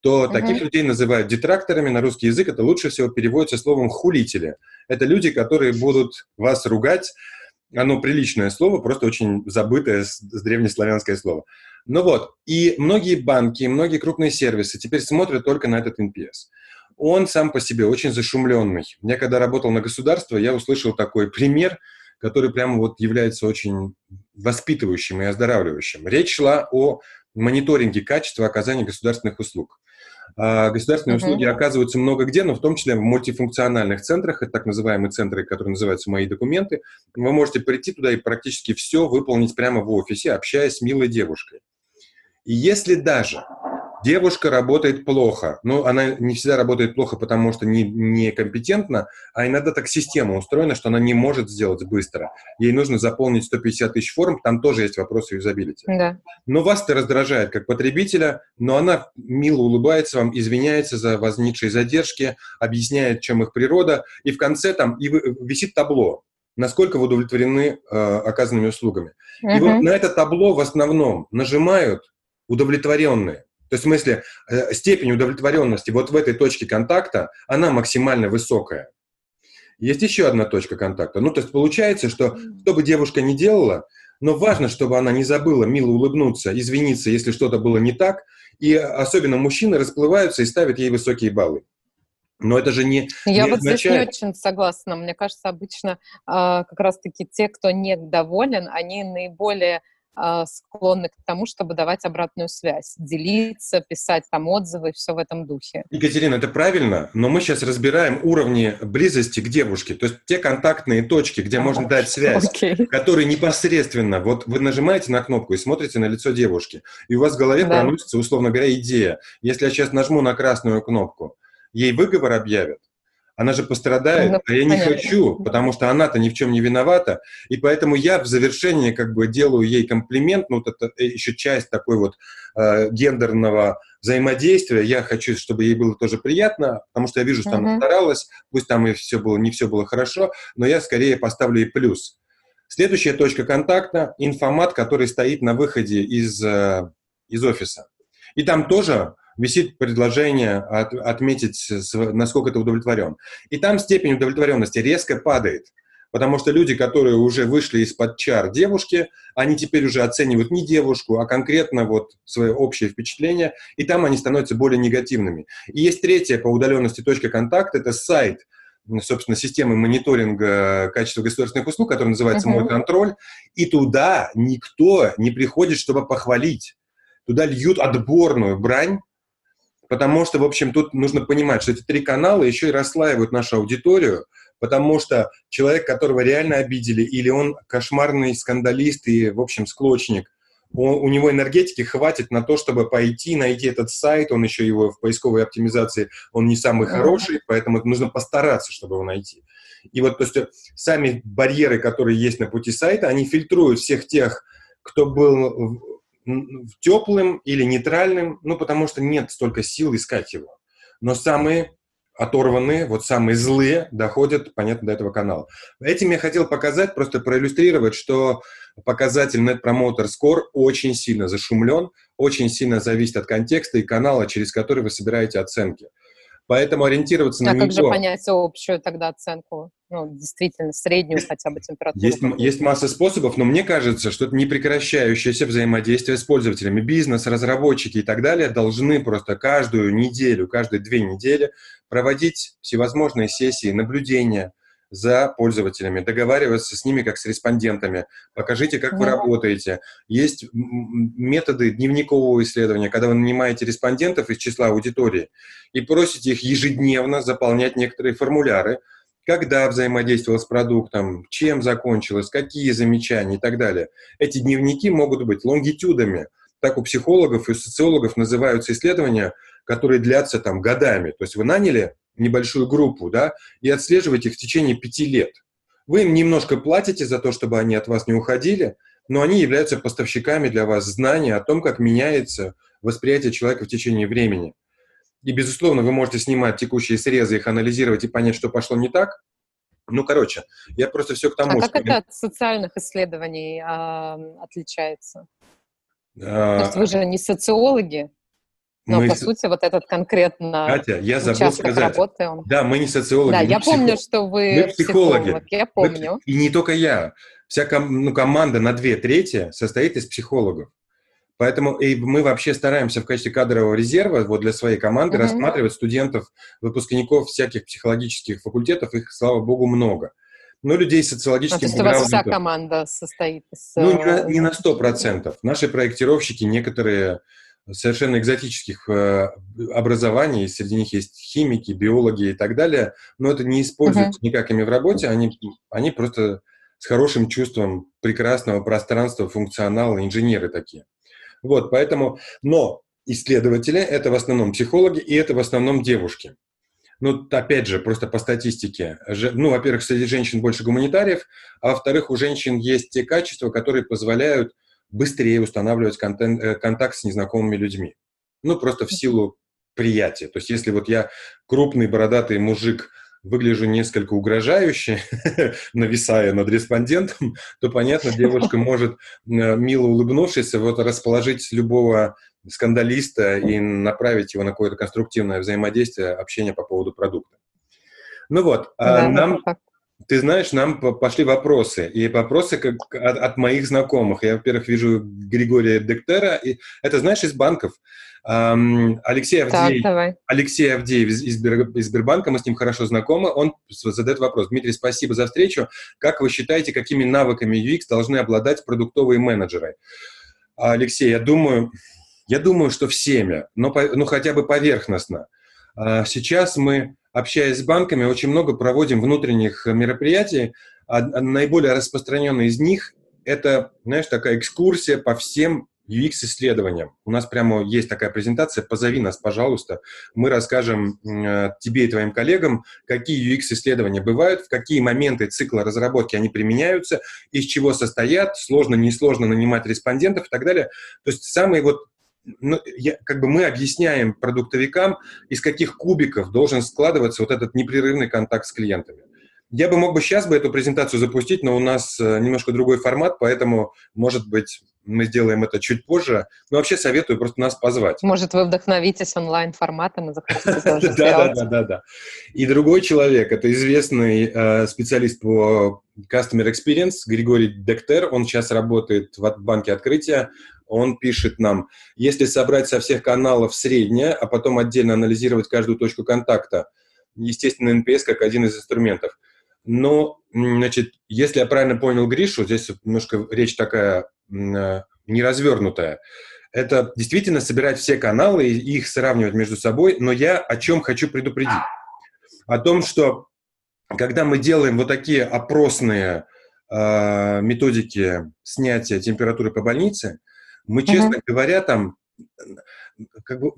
то угу. таких людей называют детракторами. На русский язык это лучше всего переводится словом «хулители». Это люди, которые будут вас ругать. Оно приличное слово, просто очень забытое с, с древнеславянское слово. Ну вот, и многие банки, многие крупные сервисы теперь смотрят только на этот NPS он сам по себе очень зашумленный. Я когда работал на государство, я услышал такой пример, который прямо вот является очень воспитывающим и оздоравливающим. Речь шла о мониторинге качества оказания государственных услуг. А государственные uh-huh. услуги оказываются много где, но в том числе в мультифункциональных центрах, это так называемые центры, которые называются «Мои документы». Вы можете прийти туда и практически все выполнить прямо в офисе, общаясь с милой девушкой. И если даже Девушка работает плохо. Ну, она не всегда работает плохо, потому что не, некомпетентна, а иногда так система устроена, что она не может сделать быстро. Ей нужно заполнить 150 тысяч форм, там тоже есть вопросы юзабилити. Да. Но вас это раздражает как потребителя, но она мило улыбается вам, извиняется за возникшие задержки, объясняет, чем их природа, и в конце там и висит табло, насколько вы удовлетворены э, оказанными услугами. Uh-huh. И вот на это табло в основном нажимают удовлетворенные. То есть, в смысле, э, степень удовлетворенности вот в этой точке контакта, она максимально высокая. Есть еще одна точка контакта. Ну, то есть получается, что что бы девушка ни делала, но важно, чтобы она не забыла мило улыбнуться, извиниться, если что-то было не так. И особенно мужчины расплываются и ставят ей высокие баллы. Но это же не Я не вот означает... здесь не очень согласна. Мне кажется, обычно э, как раз-таки те, кто недоволен, они наиболее склонны к тому, чтобы давать обратную связь, делиться, писать там отзывы, все в этом духе. Екатерина, это правильно, но мы сейчас разбираем уровни близости к девушке, то есть те контактные точки, где а, можно дать связь, okay. которые непосредственно, вот вы нажимаете на кнопку и смотрите на лицо девушки, и у вас в голове да. проносится, условно говоря, идея. Если я сейчас нажму на красную кнопку, ей выговор объявят, она же пострадает, ну, а я не хочу, потому что она-то ни в чем не виновата, и поэтому я в завершении как бы делаю ей комплимент, ну, вот это э, еще часть такой вот э, гендерного взаимодействия, я хочу, чтобы ей было тоже приятно, потому что я вижу, что uh-huh. она старалась, пусть там и все было, не все было хорошо, но я скорее поставлю ей плюс. Следующая точка контакта – информат, который стоит на выходе из, э, из офиса. И там тоже висит предложение от, отметить, насколько ты удовлетворен. И там степень удовлетворенности резко падает, потому что люди, которые уже вышли из-под чар девушки, они теперь уже оценивают не девушку, а конкретно вот свое общее впечатление, и там они становятся более негативными. И есть третья по удаленности точка контакта, это сайт, собственно, системы мониторинга качества государственных услуг, который называется uh-huh. «Мой контроль», и туда никто не приходит, чтобы похвалить. Туда льют отборную брань, потому что, в общем, тут нужно понимать, что эти три канала еще и расслаивают нашу аудиторию, потому что человек, которого реально обидели, или он кошмарный скандалист и, в общем, склочник, он, у него энергетики хватит на то, чтобы пойти, найти этот сайт, он еще его в поисковой оптимизации, он не самый хороший, поэтому нужно постараться, чтобы его найти. И вот то есть, сами барьеры, которые есть на пути сайта, они фильтруют всех тех, кто был теплым или нейтральным, ну, потому что нет столько сил искать его. Но самые оторванные, вот самые злые доходят, понятно, до этого канала. Этим я хотел показать, просто проиллюстрировать, что показатель Net Promoter Score очень сильно зашумлен, очень сильно зависит от контекста и канала, через который вы собираете оценки. Поэтому ориентироваться а на как него... же понять общую тогда оценку? Ну, действительно, среднюю хотя бы температуру. Есть, есть масса способов, но мне кажется, что это непрекращающееся взаимодействие с пользователями. Бизнес, разработчики и так далее должны просто каждую неделю, каждые две недели проводить всевозможные сессии наблюдения, за пользователями, договариваться с ними как с респондентами, покажите, как да. вы работаете. Есть методы дневникового исследования, когда вы нанимаете респондентов из числа аудитории и просите их ежедневно заполнять некоторые формуляры, когда взаимодействовал с продуктом, чем закончилось, какие замечания и так далее. Эти дневники могут быть лонгитюдами. Так у психологов и социологов называются исследования, которые длятся там годами. То есть вы наняли небольшую группу, да, и отслеживать их в течение пяти лет. Вы им немножко платите за то, чтобы они от вас не уходили, но они являются поставщиками для вас знания о том, как меняется восприятие человека в течение времени. И, безусловно, вы можете снимать текущие срезы, их анализировать и понять, что пошло не так. Ну, короче, я просто все к тому, а как что... это от социальных исследований а, отличается? А... То есть вы же не социологи. Но, мы... по сути, вот этот конкретно Катя, я забыл сказать. Работы, он... Да, мы не социологи. Да, я психо... помню, что вы мы психологи. Психолог, я помню. Мы... И не только я. Вся ком... ну, команда на две трети состоит из психологов. Поэтому и мы вообще стараемся в качестве кадрового резерва вот для своей команды uh-huh. рассматривать студентов, выпускников всяких психологических факультетов, их, слава богу, много. Но людей с социологическим а, то есть у вас вся команда состоит из... Ну, не на сто процентов. Наши проектировщики, некоторые совершенно экзотических э, образований, среди них есть химики, биологи и так далее, но это не используется uh-huh. никак ими в работе, они, они просто с хорошим чувством прекрасного пространства, функционала, инженеры такие. Вот, поэтому, но исследователи – это в основном психологи, и это в основном девушки. Ну, опять же, просто по статистике. Ну, во-первых, среди женщин больше гуманитариев, а во-вторых, у женщин есть те качества, которые позволяют быстрее устанавливать контент, э, контакт с незнакомыми людьми. Ну, просто в силу приятия. То есть если вот я крупный бородатый мужик, выгляжу несколько угрожающе, нависая над респондентом, то, понятно, девушка может, э, мило улыбнувшись, вот расположить любого скандалиста и направить его на какое-то конструктивное взаимодействие, общение по поводу продукта. Ну вот, а да, нам, ты знаешь, нам пошли вопросы, и вопросы как от, от моих знакомых. Я, во-первых, вижу Григория Дектера, и это, знаешь, из банков. Um, Алексей Авдеев, так, Алексей Авдеев из, из, из Сбербанка, мы с ним хорошо знакомы, он задает вопрос. Дмитрий, спасибо за встречу. Как вы считаете, какими навыками UX должны обладать продуктовые менеджеры? Алексей, я думаю, я думаю, что всеми, но ну, хотя бы поверхностно. А, сейчас мы общаясь с банками, очень много проводим внутренних мероприятий. А наиболее распространенный из них – это, знаешь, такая экскурсия по всем UX-исследования. У нас прямо есть такая презентация, позови нас, пожалуйста. Мы расскажем э, тебе и твоим коллегам, какие UX-исследования бывают, в какие моменты цикла разработки они применяются, из чего состоят, сложно, несложно нанимать респондентов и так далее. То есть самые вот ну, я, как бы мы объясняем продуктовикам, из каких кубиков должен складываться вот этот непрерывный контакт с клиентами. Я бы мог бы сейчас бы эту презентацию запустить, но у нас э, немножко другой формат, поэтому, может быть, мы сделаем это чуть позже. Но вообще советую просто нас позвать. Может, вы вдохновитесь онлайн-форматом и захотите тоже Да, да, да, да. И другой человек, это известный э, специалист по Customer Experience, Григорий Дектер, он сейчас работает в банке открытия, он пишет нам, если собрать со всех каналов среднее, а потом отдельно анализировать каждую точку контакта, естественно, NPS как один из инструментов. Но, значит, если я правильно понял Гришу, здесь немножко речь такая э, неразвернутая. Это действительно собирать все каналы и их сравнивать между собой, но я о чем хочу предупредить? О том, что когда мы делаем вот такие опросные э, методики снятия температуры по больнице, мы, честно uh-huh. говоря, там как бы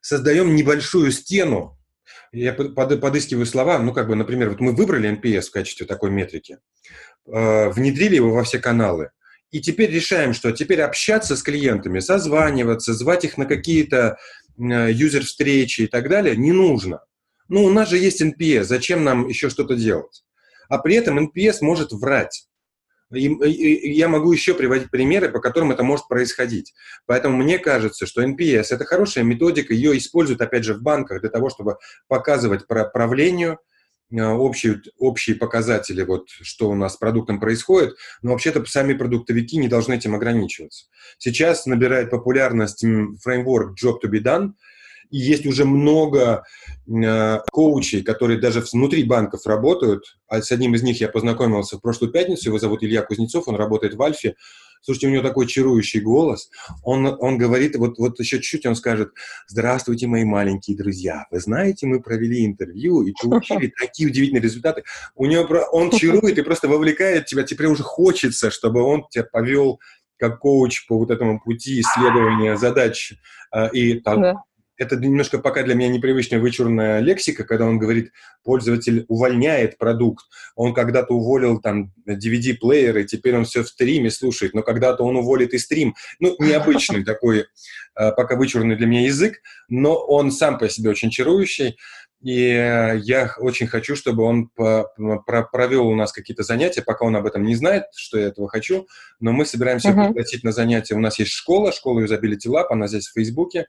создаем небольшую стену. Я под, подыскиваю слова, ну, как бы, например, вот мы выбрали NPS в качестве такой метрики, э, внедрили его во все каналы, и теперь решаем, что теперь общаться с клиентами, созваниваться, звать их на какие-то э, юзер-встречи и так далее не нужно. Ну, у нас же есть NPS, зачем нам еще что-то делать? А при этом NPS может врать. И, и, я могу еще приводить примеры, по которым это может происходить. Поэтому мне кажется, что NPS – это хорошая методика, ее используют, опять же, в банках для того, чтобы показывать про правлению, э, общие, общие показатели, вот, что у нас с продуктом происходит, но вообще-то сами продуктовики не должны этим ограничиваться. Сейчас набирает популярность фреймворк Job to be done – и есть уже много э, коучей, которые даже внутри банков работают. А с одним из них я познакомился в прошлую пятницу. Его зовут Илья Кузнецов, он работает в Альфе. Слушайте, у него такой чарующий голос. Он, он говорит, вот, вот еще чуть-чуть он скажет, здравствуйте, мои маленькие друзья. Вы знаете, мы провели интервью и получили такие удивительные результаты. У него, он чарует и просто вовлекает тебя. Теперь уже хочется, чтобы он тебя повел как коуч по вот этому пути исследования задач э, и да это немножко пока для меня непривычная вычурная лексика, когда он говорит, пользователь увольняет продукт, он когда-то уволил там DVD-плеер, и теперь он все в стриме слушает, но когда-то он уволит и стрим. Ну, необычный такой, э, пока вычурный для меня язык, но он сам по себе очень чарующий, и я очень хочу, чтобы он провел у нас какие-то занятия, пока он об этом не знает, что я этого хочу, но мы собираемся uh-huh. пригласить на занятия. У нас есть школа, школа Usability Lab, она здесь в Фейсбуке,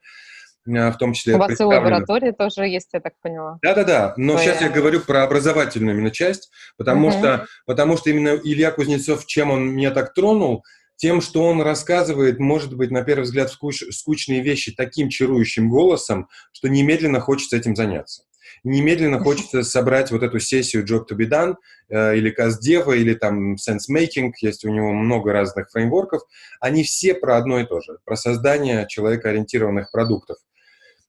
в том числе... У вас и лаборатория тоже есть, я так поняла. Да-да-да, но Твоя... сейчас я говорю про образовательную именно часть, потому, угу. что, потому что именно Илья Кузнецов, чем он меня так тронул, тем, что он рассказывает, может быть, на первый взгляд, скуч, скучные вещи таким чарующим голосом, что немедленно хочется этим заняться. Немедленно хочется собрать вот эту сессию Job to be done, э, или CastDev, или там SenseMaking, есть у него много разных фреймворков. Они все про одно и то же, про создание человекоориентированных продуктов.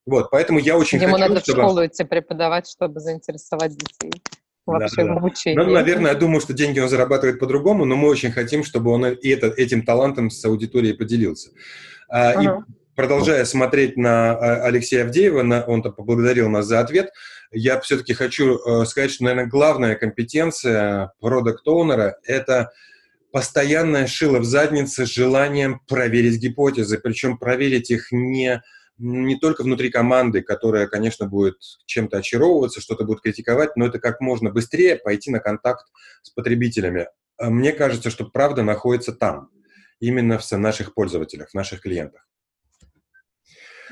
Вот, поэтому я очень Ему хочу, надо чтобы... в школу идти преподавать, чтобы заинтересовать детей вообще да, в обучении. Ну, наверное, я думаю, что деньги он зарабатывает по-другому, но мы очень хотим, чтобы он и это, этим талантом с аудиторией поделился. А. И продолжая смотреть на а, Алексея Авдеева, на, он поблагодарил нас за ответ, я все-таки хочу э, сказать, что, наверное, главная компетенция продукт-оунера – это постоянная шила в заднице с желанием проверить гипотезы, причем проверить их не не только внутри команды, которая, конечно, будет чем-то очаровываться, что-то будет критиковать, но это как можно быстрее пойти на контакт с потребителями. А мне кажется, что правда находится там, именно в наших пользователях, в наших клиентах.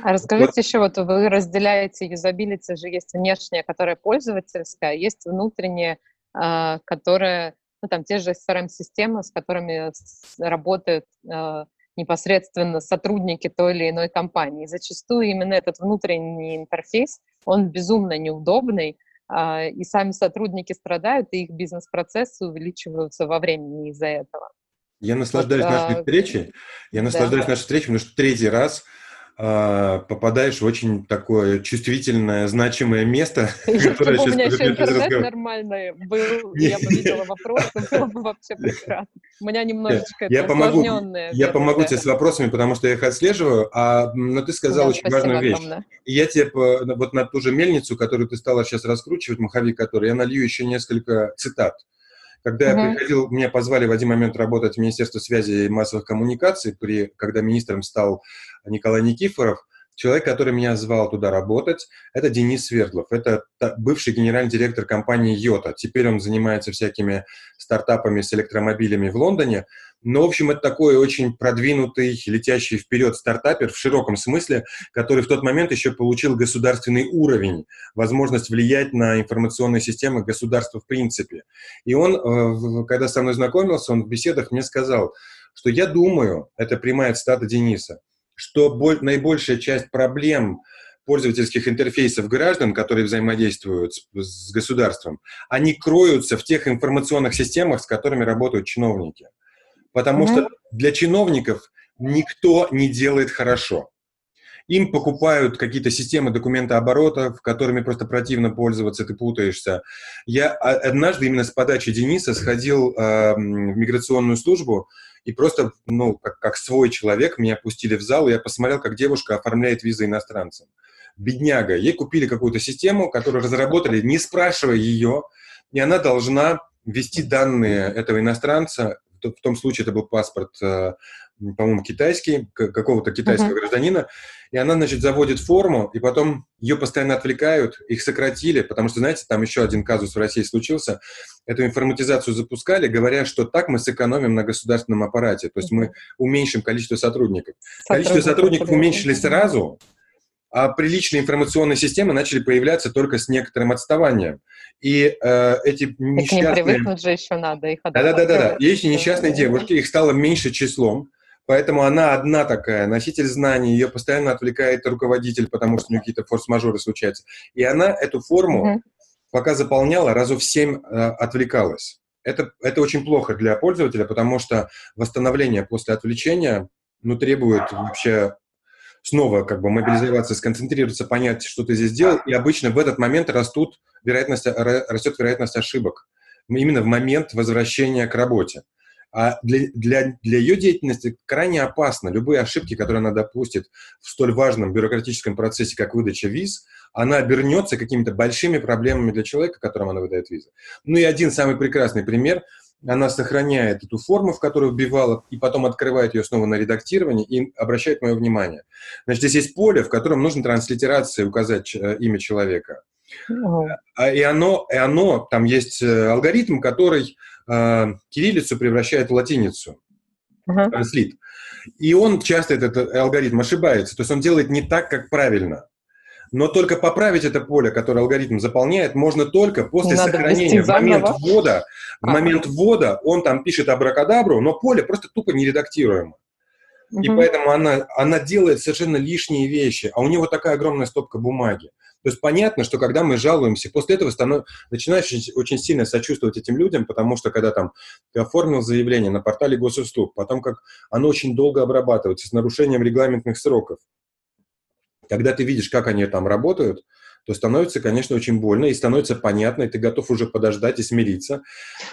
А расскажите вот. еще, вот вы разделяете юзабилити, же есть внешняя, которая пользовательская, есть внутренняя, а, которая, ну там те же CRM-системы, с которыми работают а, непосредственно сотрудники той или иной компании. зачастую именно этот внутренний интерфейс, он безумно неудобный, а, и сами сотрудники страдают, и их бизнес-процессы увеличиваются во времени из-за этого. Я наслаждаюсь вот, нашей а... встречей, я наслаждаюсь да. нашей встречей, потому что третий раз попадаешь в очень такое чувствительное, значимое место, которое сейчас... у меня еще интернет нормальный был, я бы видела вопросы, было бы вообще прекрасно. У меня немножечко я помогу, Я помогу тебе с вопросами, потому что я их отслеживаю, а, но ты сказал очень важную вещь. И я тебе вот на ту же мельницу, которую ты стала сейчас раскручивать, маховик который, я налью еще несколько цитат. Когда угу. я приходил, меня позвали в один момент работать в Министерство связи и массовых коммуникаций, при, когда министром стал Николай Никифоров, человек, который меня звал туда работать, это Денис Свердлов. Это бывший генеральный директор компании Йота. Теперь он занимается всякими стартапами с электромобилями в Лондоне. Но, в общем, это такой очень продвинутый, летящий вперед стартапер в широком смысле, который в тот момент еще получил государственный уровень, возможность влиять на информационные системы государства в принципе. И он, э, когда со мной знакомился, он в беседах мне сказал, что я думаю, это прямая цитата Дениса, что наибольшая часть проблем пользовательских интерфейсов граждан, которые взаимодействуют с, с государством, они кроются в тех информационных системах, с которыми работают чиновники. Потому mm-hmm. что для чиновников никто не делает хорошо. Им покупают какие-то системы документооборота, которыми просто противно пользоваться, ты путаешься. Я однажды именно с подачи Дениса сходил в миграционную службу и просто, ну, как, как свой человек, меня пустили в зал, и я посмотрел, как девушка оформляет визы иностранцам. Бедняга. Ей купили какую-то систему, которую разработали, не спрашивая ее, и она должна ввести данные этого иностранца в том случае это был паспорт, э, по-моему, китайский, какого-то китайского uh-huh. гражданина, и она, значит, заводит форму, и потом ее постоянно отвлекают, их сократили, потому что, знаете, там еще один казус в России случился, эту информатизацию запускали, говоря, что так мы сэкономим на государственном аппарате, то есть мы уменьшим количество сотрудников. Сотрудников количество сотрудников уменьшили сразу, а приличные информационные системы начали появляться только с некоторым отставанием. И э, эти несчастные... Так привыкнуть же еще надо их Да-да-да. И эти несчастные девушки, их стало меньше числом, поэтому она одна такая, носитель знаний, ее постоянно отвлекает руководитель, потому что у нее какие-то форс-мажоры случаются. И она эту форму, угу. пока заполняла, разу в семь э, отвлекалась. Это, это очень плохо для пользователя, потому что восстановление после отвлечения ну, требует вообще снова как бы мобилизоваться, сконцентрироваться, понять, что ты здесь делал, и обычно в этот момент растут вероятность, растет вероятность ошибок, именно в момент возвращения к работе. А для, для, для ее деятельности крайне опасно. Любые ошибки, которые она допустит в столь важном бюрократическом процессе, как выдача виз, она обернется какими-то большими проблемами для человека, которому она выдает визы. Ну и один самый прекрасный пример – она сохраняет эту форму, в которую вбивала, и потом открывает ее снова на редактирование и обращает мое внимание. Значит, здесь есть поле, в котором нужно транслитерация указать э, имя человека. Uh-huh. И, оно, и оно, там есть э, алгоритм, который э, кириллицу превращает в латиницу, uh-huh. транслит. И он часто, этот алгоритм, ошибается. То есть он делает не так, как правильно. Но только поправить это поле, которое алгоритм заполняет, можно только после Надо сохранения. В момент ввода, в а. момент ввода он там пишет абракадабру, но поле просто тупо нередактируемо. Угу. И поэтому она, она делает совершенно лишние вещи, а у него такая огромная стопка бумаги. То есть понятно, что когда мы жалуемся, после этого станов... начинаешь очень, очень сильно сочувствовать этим людям, потому что когда там ты оформил заявление на портале госуслуг, потом как оно очень долго обрабатывается с нарушением регламентных сроков, когда ты видишь, как они там работают, то становится, конечно, очень больно, и становится понятно, и ты готов уже подождать и смириться,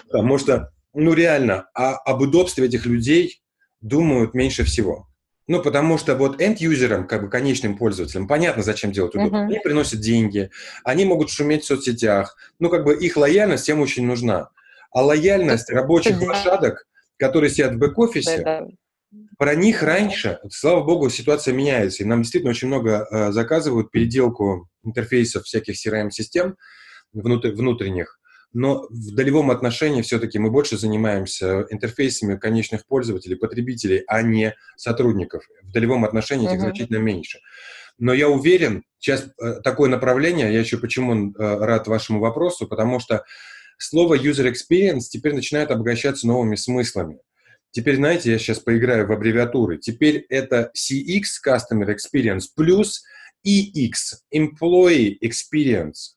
потому что, ну, реально, а об удобстве этих людей думают меньше всего. Ну, потому что вот end-юзерам, как бы конечным пользователям, понятно, зачем делать удобно. Uh-huh. Они приносят деньги, они могут шуметь в соцсетях. Ну, как бы их лояльность всем очень нужна. А лояльность рабочих лошадок, которые сидят в бэк-офисе, да, да про них раньше, слава богу, ситуация меняется, и нам действительно очень много э, заказывают переделку интерфейсов всяких CRM-систем внутр, внутренних, но в долевом отношении все-таки мы больше занимаемся интерфейсами конечных пользователей, потребителей, а не сотрудников. В долевом отношении этих uh-huh. значительно меньше. Но я уверен, сейчас э, такое направление, я еще почему э, рад вашему вопросу, потому что слово user experience теперь начинает обогащаться новыми смыслами. Теперь, знаете, я сейчас поиграю в аббревиатуры. Теперь это CX, Customer Experience, плюс EX, Employee Experience.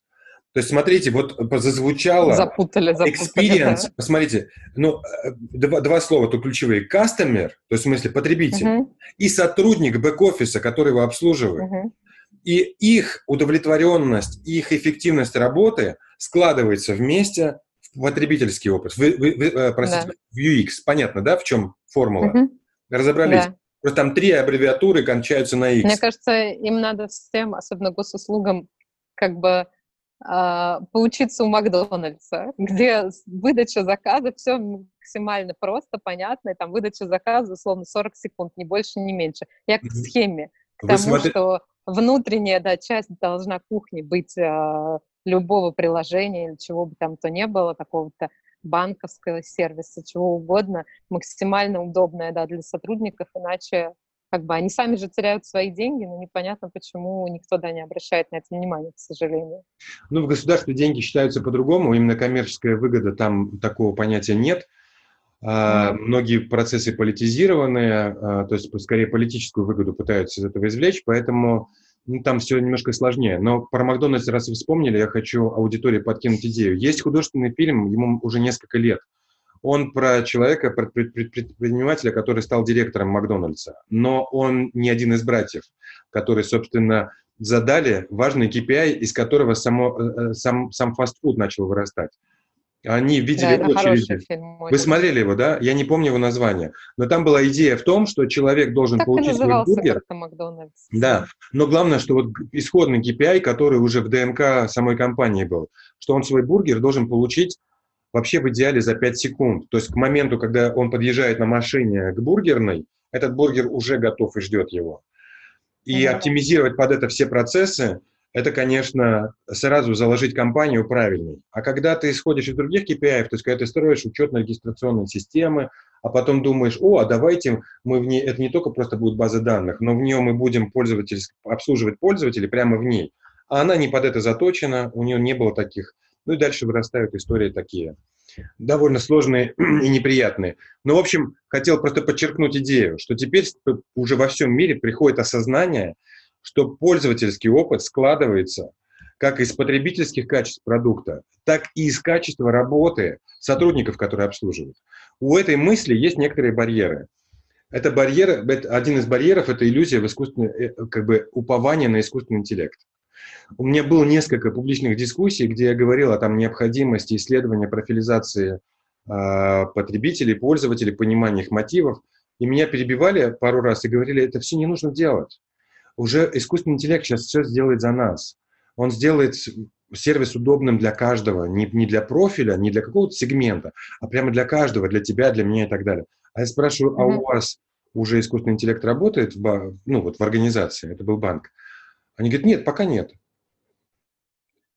То есть, смотрите, вот зазвучало... Запутали, запутали. Experience, да. посмотрите, ну, э, два, два слова тут ключевые. Customer, то есть, в смысле, потребитель, угу. и сотрудник бэк-офиса, который его обслуживает. Угу. И их удовлетворенность, их эффективность работы складывается вместе в потребительский опыт. Вы, вы, вы, э, простите, да. в UX. Понятно, да, в чем формула? Угу. Разобрались? Да. Просто там три аббревиатуры кончаются на X. Мне кажется, им надо всем, особенно госуслугам, как бы поучиться у Макдональдса, где выдача заказа, все максимально просто, понятно, и там выдача заказа, условно, 40 секунд, ни больше, ни меньше. Я к схеме, к Вы тому, смотри... что внутренняя да, часть должна кухни быть э, любого приложения чего бы там то ни было, какого-то банковского сервиса, чего угодно, максимально удобная да, для сотрудников, иначе как бы они сами же теряют свои деньги, но непонятно, почему никто да, не обращает на это внимание, к сожалению. Ну, в государстве деньги считаются по-другому, именно коммерческая выгода, там такого понятия нет. Mm-hmm. Многие процессы политизированные, а, то есть скорее политическую выгоду пытаются из этого извлечь, поэтому ну, там все немножко сложнее. Но про Макдональдс, раз вы вспомнили, я хочу аудитории подкинуть идею. Есть художественный фильм, ему уже несколько лет. Он про человека, про предпринимателя, который стал директором Макдональдса. Но он не один из братьев, которые, собственно, задали важный KPI, из которого само, э, э, сам, сам фастфуд начал вырастать. Они видели да, очереди. Фильм, Вы смотрели его, да? Я не помню его название. Но там была идея в том, что человек должен так получить свой бургер. Макдональдс. Да. Но главное, что вот исходный KPI, который уже в ДНК самой компании был, что он свой бургер должен получить вообще в идеале за 5 секунд. То есть к моменту, когда он подъезжает на машине к бургерной, этот бургер уже готов и ждет его. И mm-hmm. оптимизировать под это все процессы, это, конечно, сразу заложить компанию правильной. А когда ты исходишь из других KPI, то есть когда ты строишь учетно-регистрационные системы, а потом думаешь, о, а давайте мы в ней, это не только просто будет база данных, но в нее мы будем пользователь, обслуживать пользователей прямо в ней. А она не под это заточена, у нее не было таких. Ну и дальше вырастают истории такие довольно сложные и неприятные. Но, в общем, хотел просто подчеркнуть идею, что теперь уже во всем мире приходит осознание, что пользовательский опыт складывается как из потребительских качеств продукта, так и из качества работы сотрудников, которые обслуживают. У этой мысли есть некоторые барьеры. Это барьер, один из барьеров – это иллюзия в искусственный, э, как бы упование на искусственный интеллект. У меня было несколько публичных дискуссий, где я говорил о там, необходимости исследования профилизации э, потребителей, пользователей, понимания их мотивов. И меня перебивали пару раз и говорили, это все не нужно делать уже искусственный интеллект сейчас все сделает за нас. Он сделает сервис удобным для каждого, не, не для профиля, не для какого-то сегмента, а прямо для каждого, для тебя, для меня и так далее. А я спрашиваю, mm-hmm. а у вас уже искусственный интеллект работает в, ну, вот в организации, это был банк? Они говорят, нет, пока нет.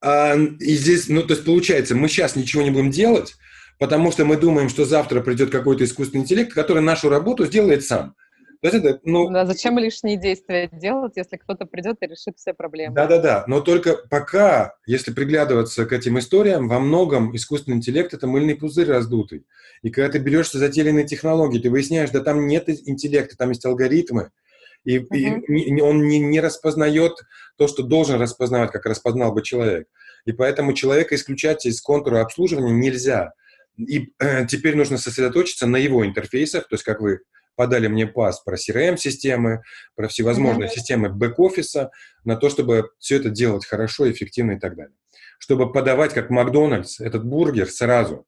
А, и здесь, ну, то есть получается, мы сейчас ничего не будем делать, потому что мы думаем, что завтра придет какой-то искусственный интеллект, который нашу работу сделает сам. Это, ну... Да, зачем лишние действия делать, если кто-то придет и решит все проблемы? Да-да-да, но только пока, если приглядываться к этим историям, во многом искусственный интеллект – это мыльный пузырь раздутый. И когда ты берешься за те или иные технологии, ты выясняешь, да там нет интеллекта, там есть алгоритмы, и, uh-huh. и он не, не распознает то, что должен распознавать, как распознал бы человек. И поэтому человека исключать из контура обслуживания нельзя. И э, теперь нужно сосредоточиться на его интерфейсах, то есть как вы подали мне пас про CRM-системы, про всевозможные mm-hmm. системы бэк-офиса, на то, чтобы все это делать хорошо, эффективно и так далее. Чтобы подавать, как Макдональдс, этот бургер сразу.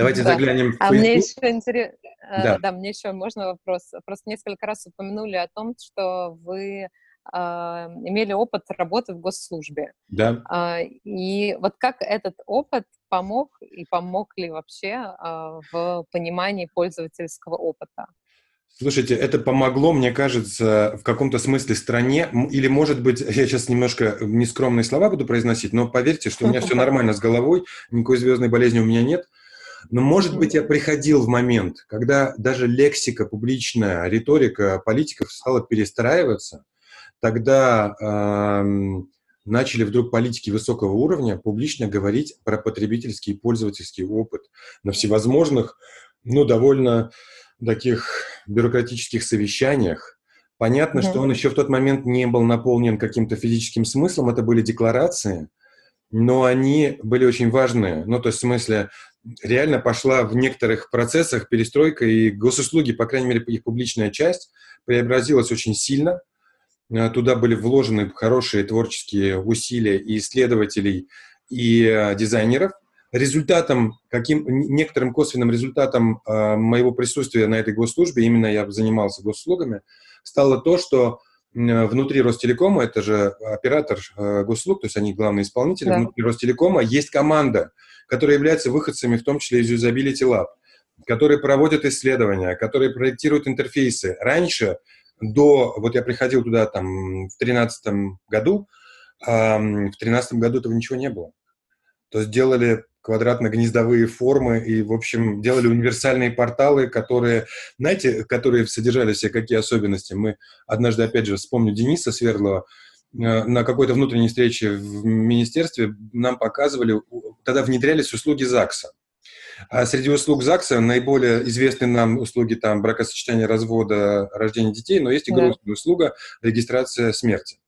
Давайте да. заглянем а мне еще интересно, э, да. да, мне еще можно вопрос. Просто несколько раз упомянули о том, что вы а, имели опыт работы в госслужбе. Да. А, и вот как этот опыт помог и помог ли вообще а, в понимании пользовательского опыта? Слушайте, это помогло, мне кажется, в каком-то смысле стране, или, может быть, я сейчас немножко нескромные слова буду произносить, но поверьте, что у меня все нормально с головой, никакой звездной болезни у меня нет. Но, может быть, я приходил в момент, когда даже лексика публичная, риторика политиков стала перестраиваться, тогда э, начали вдруг политики высокого уровня публично говорить про потребительский и пользовательский опыт на всевозможных, ну, довольно таких бюрократических совещаниях, Понятно, mm-hmm. что он еще в тот момент не был наполнен каким-то физическим смыслом, это были декларации, но они были очень важные. Ну, то есть, в смысле, реально пошла в некоторых процессах перестройка, и госуслуги, по крайней мере, их публичная часть, преобразилась очень сильно. Э, туда были вложены хорошие творческие усилия и исследователей, и э, дизайнеров. Результатом, каким, некоторым косвенным результатом э, моего присутствия на этой госслужбе, именно я занимался госуслугами, стало то, что внутри Ростелекома, это же оператор госуслуг, то есть они главные исполнители, да. внутри Ростелекома есть команда, которая является выходцами, в том числе из Usability Lab, которые проводят исследования, которые проектируют интерфейсы. Раньше, до, вот я приходил туда там в 2013 году, в 2013 году этого ничего не было. То есть делали квадратно-гнездовые формы и, в общем, делали универсальные порталы, которые, знаете, которые содержали в себе какие особенности. Мы однажды, опять же, вспомню Дениса Свердлова, э, на какой-то внутренней встрече в министерстве нам показывали, тогда внедрялись услуги ЗАГСа. А среди услуг ЗАГСа наиболее известны нам услуги там бракосочетания, развода, рождения детей, но есть и грустная да. услуга регистрация смерти.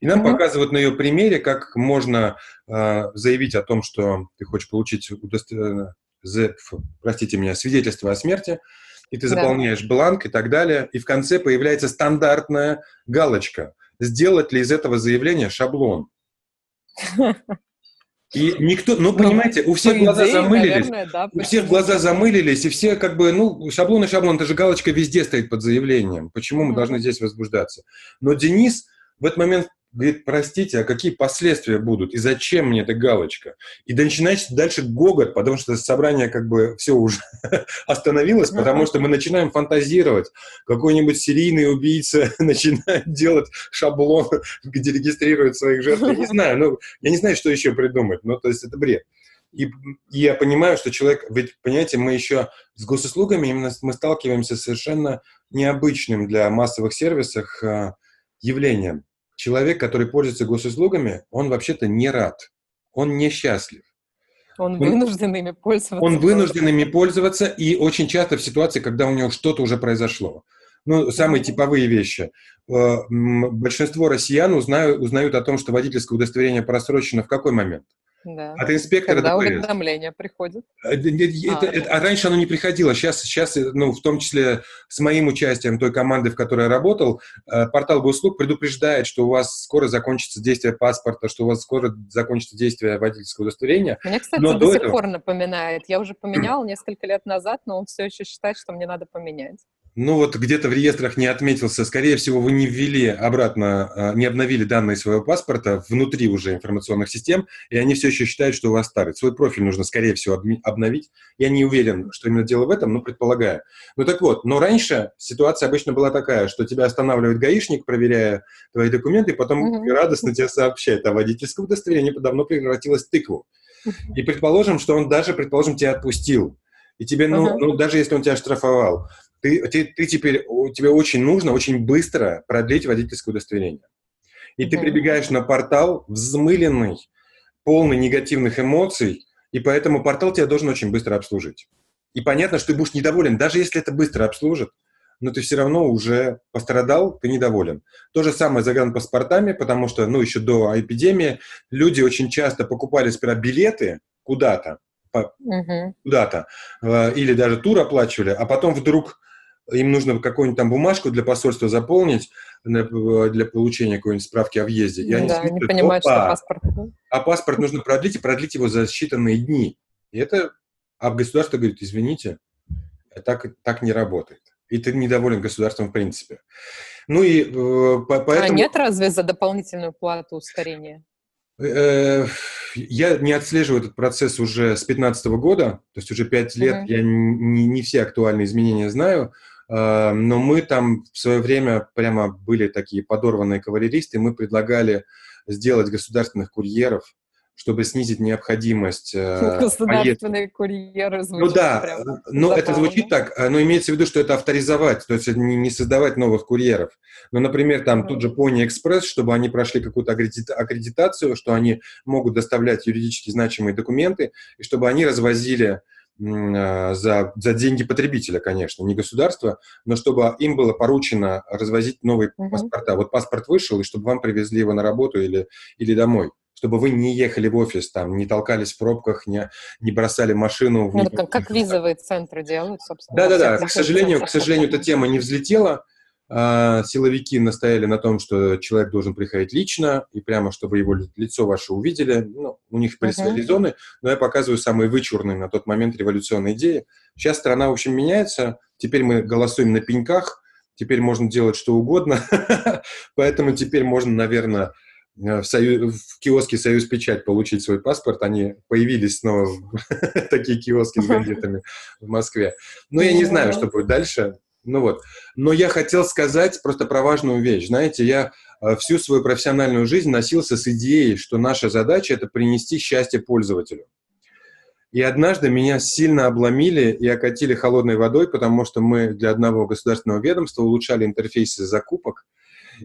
И нам mm-hmm. показывают на ее примере, как можно э, заявить о том, что ты хочешь получить, удостов... простите меня, свидетельство о смерти, и ты заполняешь да. бланк и так далее, и в конце появляется стандартная галочка. Сделать ли из этого заявления шаблон? И никто, ну, ну понимаете, у всех глаза идее, замылились, наверное, да, у всех глаза замылились, и все как бы, ну, шаблон и шаблон, это же галочка везде стоит под заявлением. Почему мы должны здесь возбуждаться? Но Денис в этот момент говорит, простите, а какие последствия будут, и зачем мне эта галочка? И начинается дальше гогот, потому что собрание как бы все уже остановилось, потому что мы начинаем фантазировать. Какой-нибудь серийный убийца начинает делать шаблон, где регистрирует своих жертв. Я не знаю, ну, я не знаю, что еще придумать, ну, то есть это бред. И, и я понимаю, что человек, ведь, понимаете, мы еще с госуслугами именно мы сталкиваемся с совершенно необычным для массовых сервисов а, явлением человек, который пользуется госуслугами, он вообще-то не рад, он несчастлив. Он вынужден ими пользоваться. Он вынужден ими пользоваться, и очень часто в ситуации, когда у него что-то уже произошло. Ну, самые типовые вещи. Э, большинство россиян узнают, узнают о том, что водительское удостоверение просрочено в какой момент? Да. От инспектора Когда ДПС. уведомление приходит. Э, это, а. Это, а раньше оно не приходило. Сейчас, сейчас, ну, в том числе с моим участием той команды, в которой я работал, э, портал госуслуг предупреждает, что у вас скоро закончится действие паспорта, что у вас скоро закончится действие водительского удостоверения. Мне, кстати, но до, до сих этого... пор напоминает. Я уже поменял несколько лет назад, но он все еще считает, что мне надо поменять ну вот где-то в реестрах не отметился, скорее всего, вы не ввели обратно, а, не обновили данные своего паспорта внутри уже информационных систем, и они все еще считают, что у вас старый. Свой профиль нужно, скорее всего, обновить. Я не уверен, что именно дело в этом, но предполагаю. Ну так вот, но раньше ситуация обычно была такая, что тебя останавливает гаишник, проверяя твои документы, и потом mm-hmm. радостно тебе сообщает, а водительское удостоверение давно превратилось в тыкву. И предположим, что он даже, предположим, тебя отпустил. И тебе, ну, uh-huh. ну, даже если он тебя штрафовал, ты, ты, ты теперь, тебе очень нужно очень быстро продлить водительское удостоверение. И ты прибегаешь на портал взмыленный, полный негативных эмоций, и поэтому портал тебя должен очень быстро обслужить. И понятно, что ты будешь недоволен, даже если это быстро обслужит, но ты все равно уже пострадал, ты недоволен. То же самое с загранпаспортами, потому что, ну, еще до эпидемии люди очень часто покупали сперва билеты куда-то, угу. куда-то, э, или даже тур оплачивали, а потом вдруг им нужно какую-нибудь там бумажку для посольства заполнить для, получения какой-нибудь справки о въезде. И они да, смотрят, не понимают, что паспорт. А паспорт нужно продлить, и продлить его за считанные дни. И это, а государство говорит, извините, так, так не работает. И ты недоволен государством в принципе. Ну и э, поэтому... А нет разве за дополнительную плату ускорения? Э, я не отслеживаю этот процесс уже с 2015 года, то есть уже пять лет mm-hmm. я не, не все актуальные изменения знаю. А, но мы там в свое время прямо были такие подорванные кавалеристы, мы предлагали сделать государственных курьеров, чтобы снизить необходимость э, Государственные курьеры звучит Ну да, но это звучит так, э, но имеется в виду, что это авторизовать, то есть не создавать новых курьеров. Но, например, там mm-hmm. тут же Pony Express, чтобы они прошли какую-то аккредитацию, что они могут доставлять юридически значимые документы, и чтобы они развозили за, за деньги потребителя, конечно, не государства, но чтобы им было поручено развозить новые uh-huh. паспорта. Вот паспорт вышел, и чтобы вам привезли его на работу или, или домой чтобы вы не ехали в офис, там, не толкались в пробках, не, не бросали машину. В ну, как, как визовые центры делают, собственно. Да-да-да, к сожалению, к сожалению, эта тема не взлетела. А, силовики настояли на том, что человек должен приходить лично, и прямо, чтобы его лицо ваше увидели. Ну, у них были свои uh-huh. зоны, но я показываю самые вычурные на тот момент революционные идеи. Сейчас страна, в общем, меняется. Теперь мы голосуем на пеньках, теперь можно делать что угодно. Поэтому теперь можно, наверное, в, союз, в киоске «Союз Печать» получить свой паспорт. Они появились снова, такие киоски с бандитами в Москве. Но я не знаю, что будет дальше. Ну вот. Но я хотел сказать просто про важную вещь. Знаете, я э, всю свою профессиональную жизнь носился с идеей, что наша задача – это принести счастье пользователю. И однажды меня сильно обломили и окатили холодной водой, потому что мы для одного государственного ведомства улучшали интерфейсы закупок.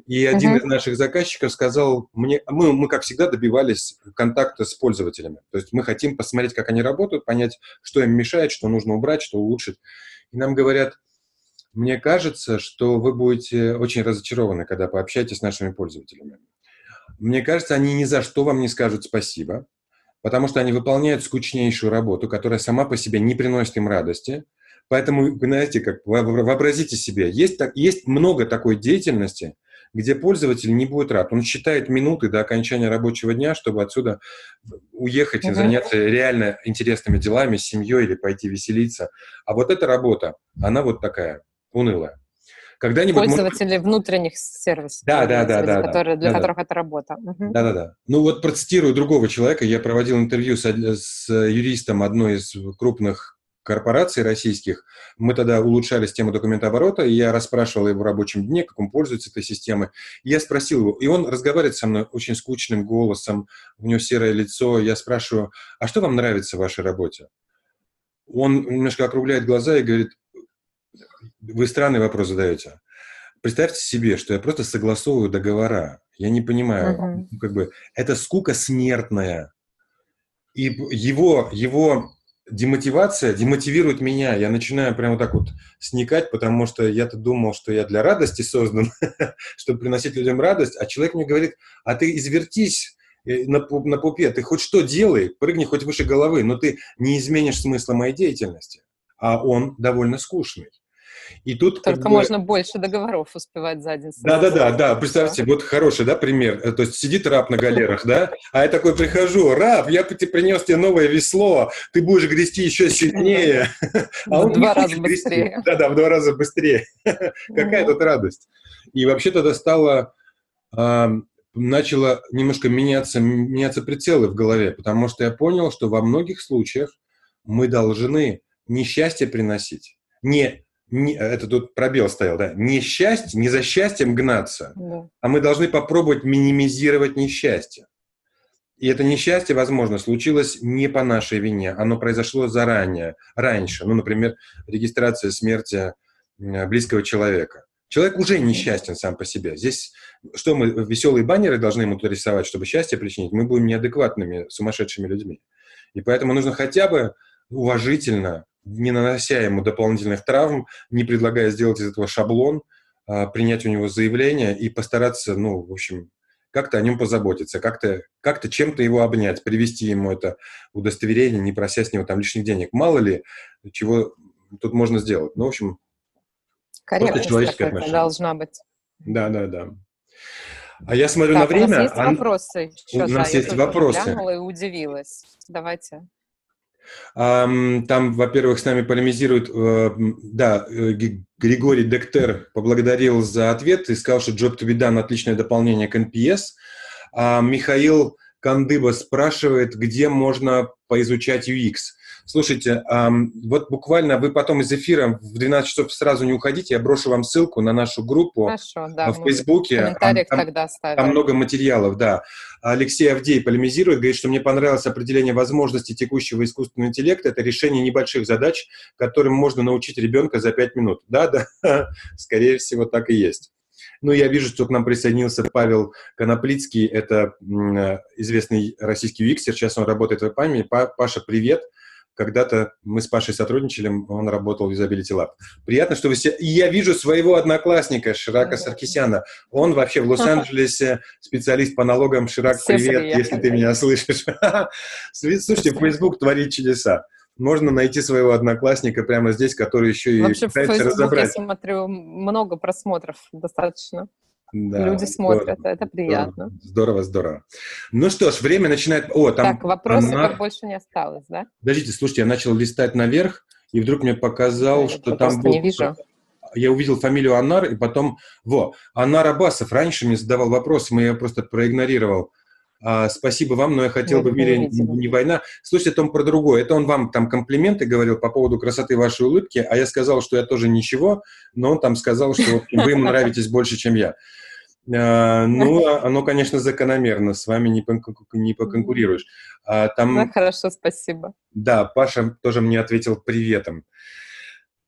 И один uh-huh. из наших заказчиков сказал мне, мы, мы, как всегда, добивались контакта с пользователями. То есть мы хотим посмотреть, как они работают, понять, что им мешает, что нужно убрать, что улучшить. И нам говорят, мне кажется, что вы будете очень разочарованы, когда пообщаетесь с нашими пользователями. Мне кажется, они ни за что вам не скажут спасибо, потому что они выполняют скучнейшую работу, которая сама по себе не приносит им радости. Поэтому, вы знаете, как вообразите себе, есть, так, есть много такой деятельности, где пользователь не будет рад. Он считает минуты до окончания рабочего дня, чтобы отсюда уехать и заняться реально интересными делами семьей или пойти веселиться. А вот эта работа, она вот такая унылая. Когда-нибудь Пользователи может... внутренних сервисов. Да, да, да, да. Которые, для да, которых да. это работа. Угу. Да, да, да. Ну вот процитирую другого человека. Я проводил интервью с, с юристом одной из крупных корпораций российских. Мы тогда улучшали систему документооборота, и я расспрашивал его в рабочем дне, как он пользуется этой системой. И я спросил его, и он разговаривает со мной очень скучным голосом, у него серое лицо. Я спрашиваю, а что вам нравится в вашей работе? Он немножко округляет глаза и говорит, вы странный вопрос задаете. Представьте себе, что я просто согласовываю договора. Я не понимаю, uh-huh. как бы это скука смертная. И его, его демотивация демотивирует меня. Я начинаю прямо так вот сникать, потому что я-то думал, что я для радости создан, чтобы приносить людям радость, а человек мне говорит, а ты извертись э, на, на пупе, ты хоть что делай, прыгни хоть выше головы, но ты не изменишь смысла моей деятельности. А он довольно скучный. И тут Только как можно бы... больше договоров успевать за день. Да, да, да, да. Представьте, вот хороший, да, пример. Э, то есть сидит раб на галерах, да, а я такой прихожу, раб, я принес тебе новое весло, ты будешь грести еще сильнее. А он в два раза быстрее. Да, да, в два раза быстрее. Какая тут радость. И вообще тогда стало начало немножко меняться, меняться прицелы в голове, потому что я понял, что во многих случаях мы должны не счастье приносить, не не, это тут пробел стоял, да, не счастье, не за счастьем гнаться, да. а мы должны попробовать минимизировать несчастье. И это несчастье, возможно, случилось не по нашей вине, оно произошло заранее, раньше. Ну, например, регистрация смерти близкого человека. Человек уже несчастен сам по себе. Здесь что мы, веселые баннеры должны ему рисовать, чтобы счастье причинить? Мы будем неадекватными, сумасшедшими людьми. И поэтому нужно хотя бы уважительно не нанося ему дополнительных травм, не предлагая сделать из этого шаблон, а, принять у него заявление и постараться, ну, в общем, как-то о нем позаботиться, как-то как чем-то его обнять, привести ему это удостоверение, не прося с него там лишних денег. Мало ли, чего тут можно сделать. Ну, в общем, Корректность человеческое отношение. должна быть. Да, да, да. А я смотрю так, на время. У нас есть а... вопросы еще, У нас да, есть вопросы. Я и удивилась. Давайте. Там, во-первых, с нами полемизирует, э, да, э, Григорий Дектер поблагодарил за ответ и сказал, что Job to be done – отличное дополнение к NPS. А Михаил Кандыба спрашивает, где можно поизучать UX. Слушайте, вот буквально вы потом из эфира в 12 часов сразу не уходите, я брошу вам ссылку на нашу группу Хорошо, да, в Фейсбуке. Там, тогда там много материалов, да. Алексей Авдей полемизирует, говорит, что мне понравилось определение возможностей текущего искусственного интеллекта. Это решение небольших задач, которым можно научить ребенка за 5 минут. Да, да, скорее всего, так и есть. Ну, я вижу, что к нам присоединился Павел Коноплицкий, это известный российский виксер, сейчас он работает в ИПАМе. Паша, привет. Когда-то мы с Пашей сотрудничали, он работал в Usability Lab. Приятно, что вы все... И я вижу своего одноклассника, Ширака Саркисяна. Он вообще в Лос-Анджелесе специалист по налогам. Ширак, привет, если ты меня слышишь. Слушайте, Facebook творит чудеса можно найти своего одноклассника прямо здесь, который еще и Вообще, пытается в Facebook, разобрать. я смотрю, много просмотров достаточно. Да, Люди смотрят, здорово, это приятно. Здорово, здорово. Ну что ж, время начинает... О, там... Так, вопросов она... больше не осталось, да? Подождите, слушайте, я начал листать наверх, и вдруг мне показал, я что там был... не вижу. Я увидел фамилию Анар, и потом... Во, Анар Абасов раньше мне задавал вопросы, мы я просто проигнорировал. А, спасибо вам, но я хотел я бы в мире не, не война. Слушайте, Том, про другое. Это он вам там комплименты говорил по поводу красоты вашей улыбки, а я сказал, что я тоже ничего, но он там сказал, что вы ему нравитесь больше, чем я. А, ну, а, оно, конечно, закономерно, с вами не, не поконкурируешь. А, там... Ну, хорошо, спасибо. Да, Паша тоже мне ответил приветом.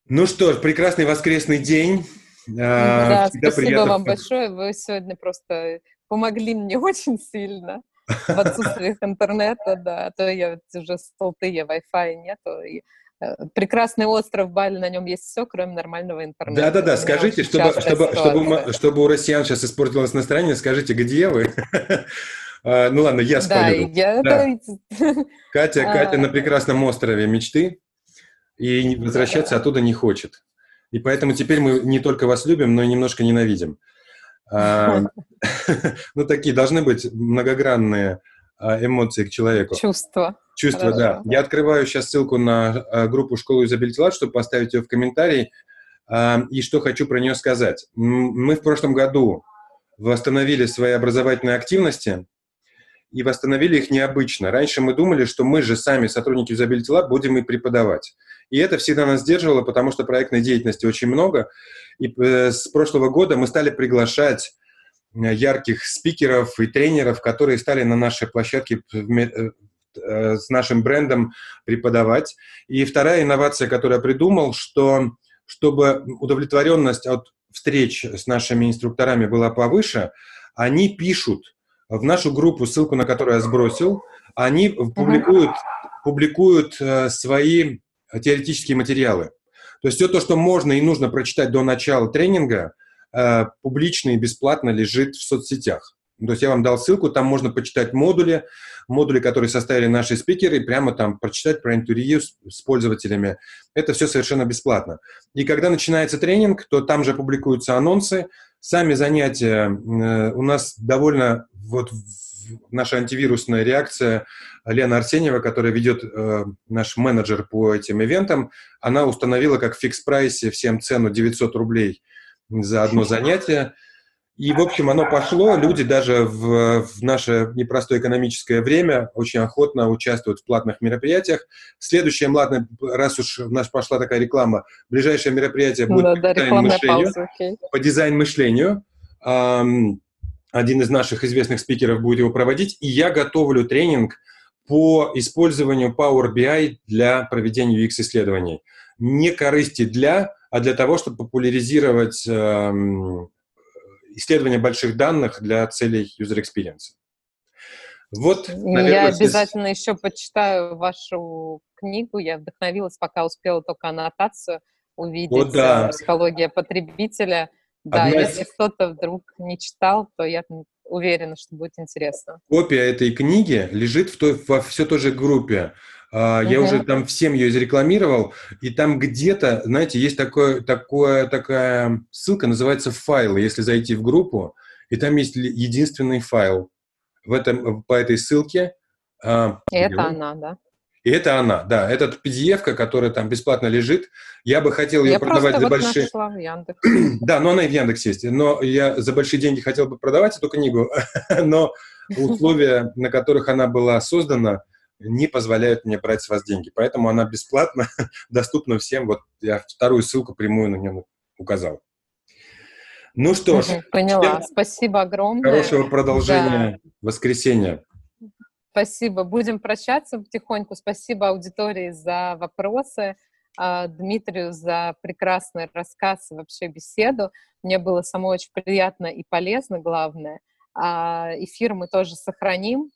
Ну что ж, прекрасный воскресный день. Да, Всегда спасибо приятно... вам большое. Вы сегодня просто помогли мне очень сильно в отсутствиях интернета, да, а то я уже столтые, Wi-Fi нету, и прекрасный остров Бали, на нем есть все, кроме нормального интернета. Да-да-да, скажите, чтобы, чтобы, чтобы, чтобы у россиян сейчас испортилось настроение, скажите, где вы? А, ну ладно, я спалю. Да, я... Катя, Катя на прекрасном острове мечты и возвращаться оттуда не хочет. И поэтому теперь мы не только вас любим, но и немножко ненавидим. А, ну, такие должны быть многогранные а, эмоции к человеку. Чувства. Чувства, да. Я открываю сейчас ссылку на а, группу «Школу Usability Lab», чтобы поставить ее в комментарии. И что хочу про нее сказать. Мы в прошлом году восстановили свои образовательные активности, и восстановили их необычно. Раньше мы думали, что мы же сами, сотрудники Usability Lab, будем и преподавать. И это всегда нас сдерживало, потому что проектной деятельности очень много. И э, с прошлого года мы стали приглашать э, ярких спикеров и тренеров, которые стали на нашей площадке э, с нашим брендом преподавать. И вторая инновация, которую я придумал, что чтобы удовлетворенность от встреч с нашими инструкторами была повыше, они пишут в нашу группу, ссылку на которую я сбросил, они публикуют, публикуют свои теоретические материалы. То есть все то, что можно и нужно прочитать до начала тренинга, э, публично и бесплатно лежит в соцсетях. То есть я вам дал ссылку, там можно почитать модули, модули, которые составили наши спикеры, прямо там прочитать про интервью с, с пользователями. Это все совершенно бесплатно. И когда начинается тренинг, то там же публикуются анонсы. Сами занятия э, у нас довольно вот наша антивирусная реакция Лена Арсеньева, которая ведет э, наш менеджер по этим ивентам, она установила как в фикс-прайсе всем цену 900 рублей за одно занятие. И, в общем, оно пошло. Люди даже в, в наше непростое экономическое время очень охотно участвуют в платных мероприятиях. Следующее, ладно, раз уж у нас пошла такая реклама, ближайшее мероприятие будет да, по, да, дизайн мышлению, пауза, okay. по дизайн-мышлению один из наших известных спикеров будет его проводить, и я готовлю тренинг по использованию Power BI для проведения UX-исследований. Не корысти для, а для того, чтобы популяризировать исследования больших данных для целей user experience. Вот, наверное, я обязательно здесь... еще почитаю вашу книгу. Я вдохновилась, пока успела только аннотацию увидеть. О, да. «Психология потребителя». Да, Одна если из... кто-то вдруг не читал, то я уверена, что будет интересно. Копия этой книги лежит в той, во все той же группе. Uh, Я уже там всем ее изрекламировал, и там где-то, знаете, есть такое, такое, такая ссылка, называется файлы, если зайти в группу, и там есть единственный файл в этом, по этой ссылке. Uh, это она, да? И это она, да. Это pdf которая там бесплатно лежит. Я бы хотел ее я продавать за вот большие... Нашла в Яндекс. да, но она и в Яндекс есть. Но я за большие деньги хотел бы продавать эту книгу, но условия, на которых она была создана, не позволяют мне брать с вас деньги. Поэтому она бесплатно, доступна всем. Вот я вторую ссылку прямую на нее указал. Ну что ж. Поняла. Спасибо огромное. Хорошего продолжения да. воскресенья. Спасибо. Будем прощаться потихоньку. Спасибо аудитории за вопросы. А, Дмитрию за прекрасный рассказ и вообще беседу. Мне было самой очень приятно и полезно, главное. А, эфир мы тоже сохраним.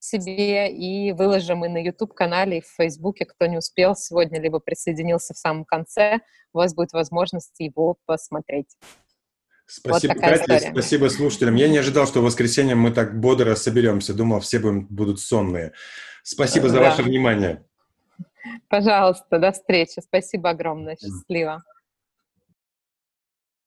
Себе и выложим и на YouTube-канале, и в Фейсбуке, кто не успел сегодня, либо присоединился в самом конце, у вас будет возможность его посмотреть. Спасибо, вот Катя, история. спасибо слушателям. Я не ожидал, что в воскресенье мы так бодро соберемся. Думал, все будут сонные. Спасибо за да. ваше внимание. Пожалуйста, до встречи. Спасибо огромное. Счастливо.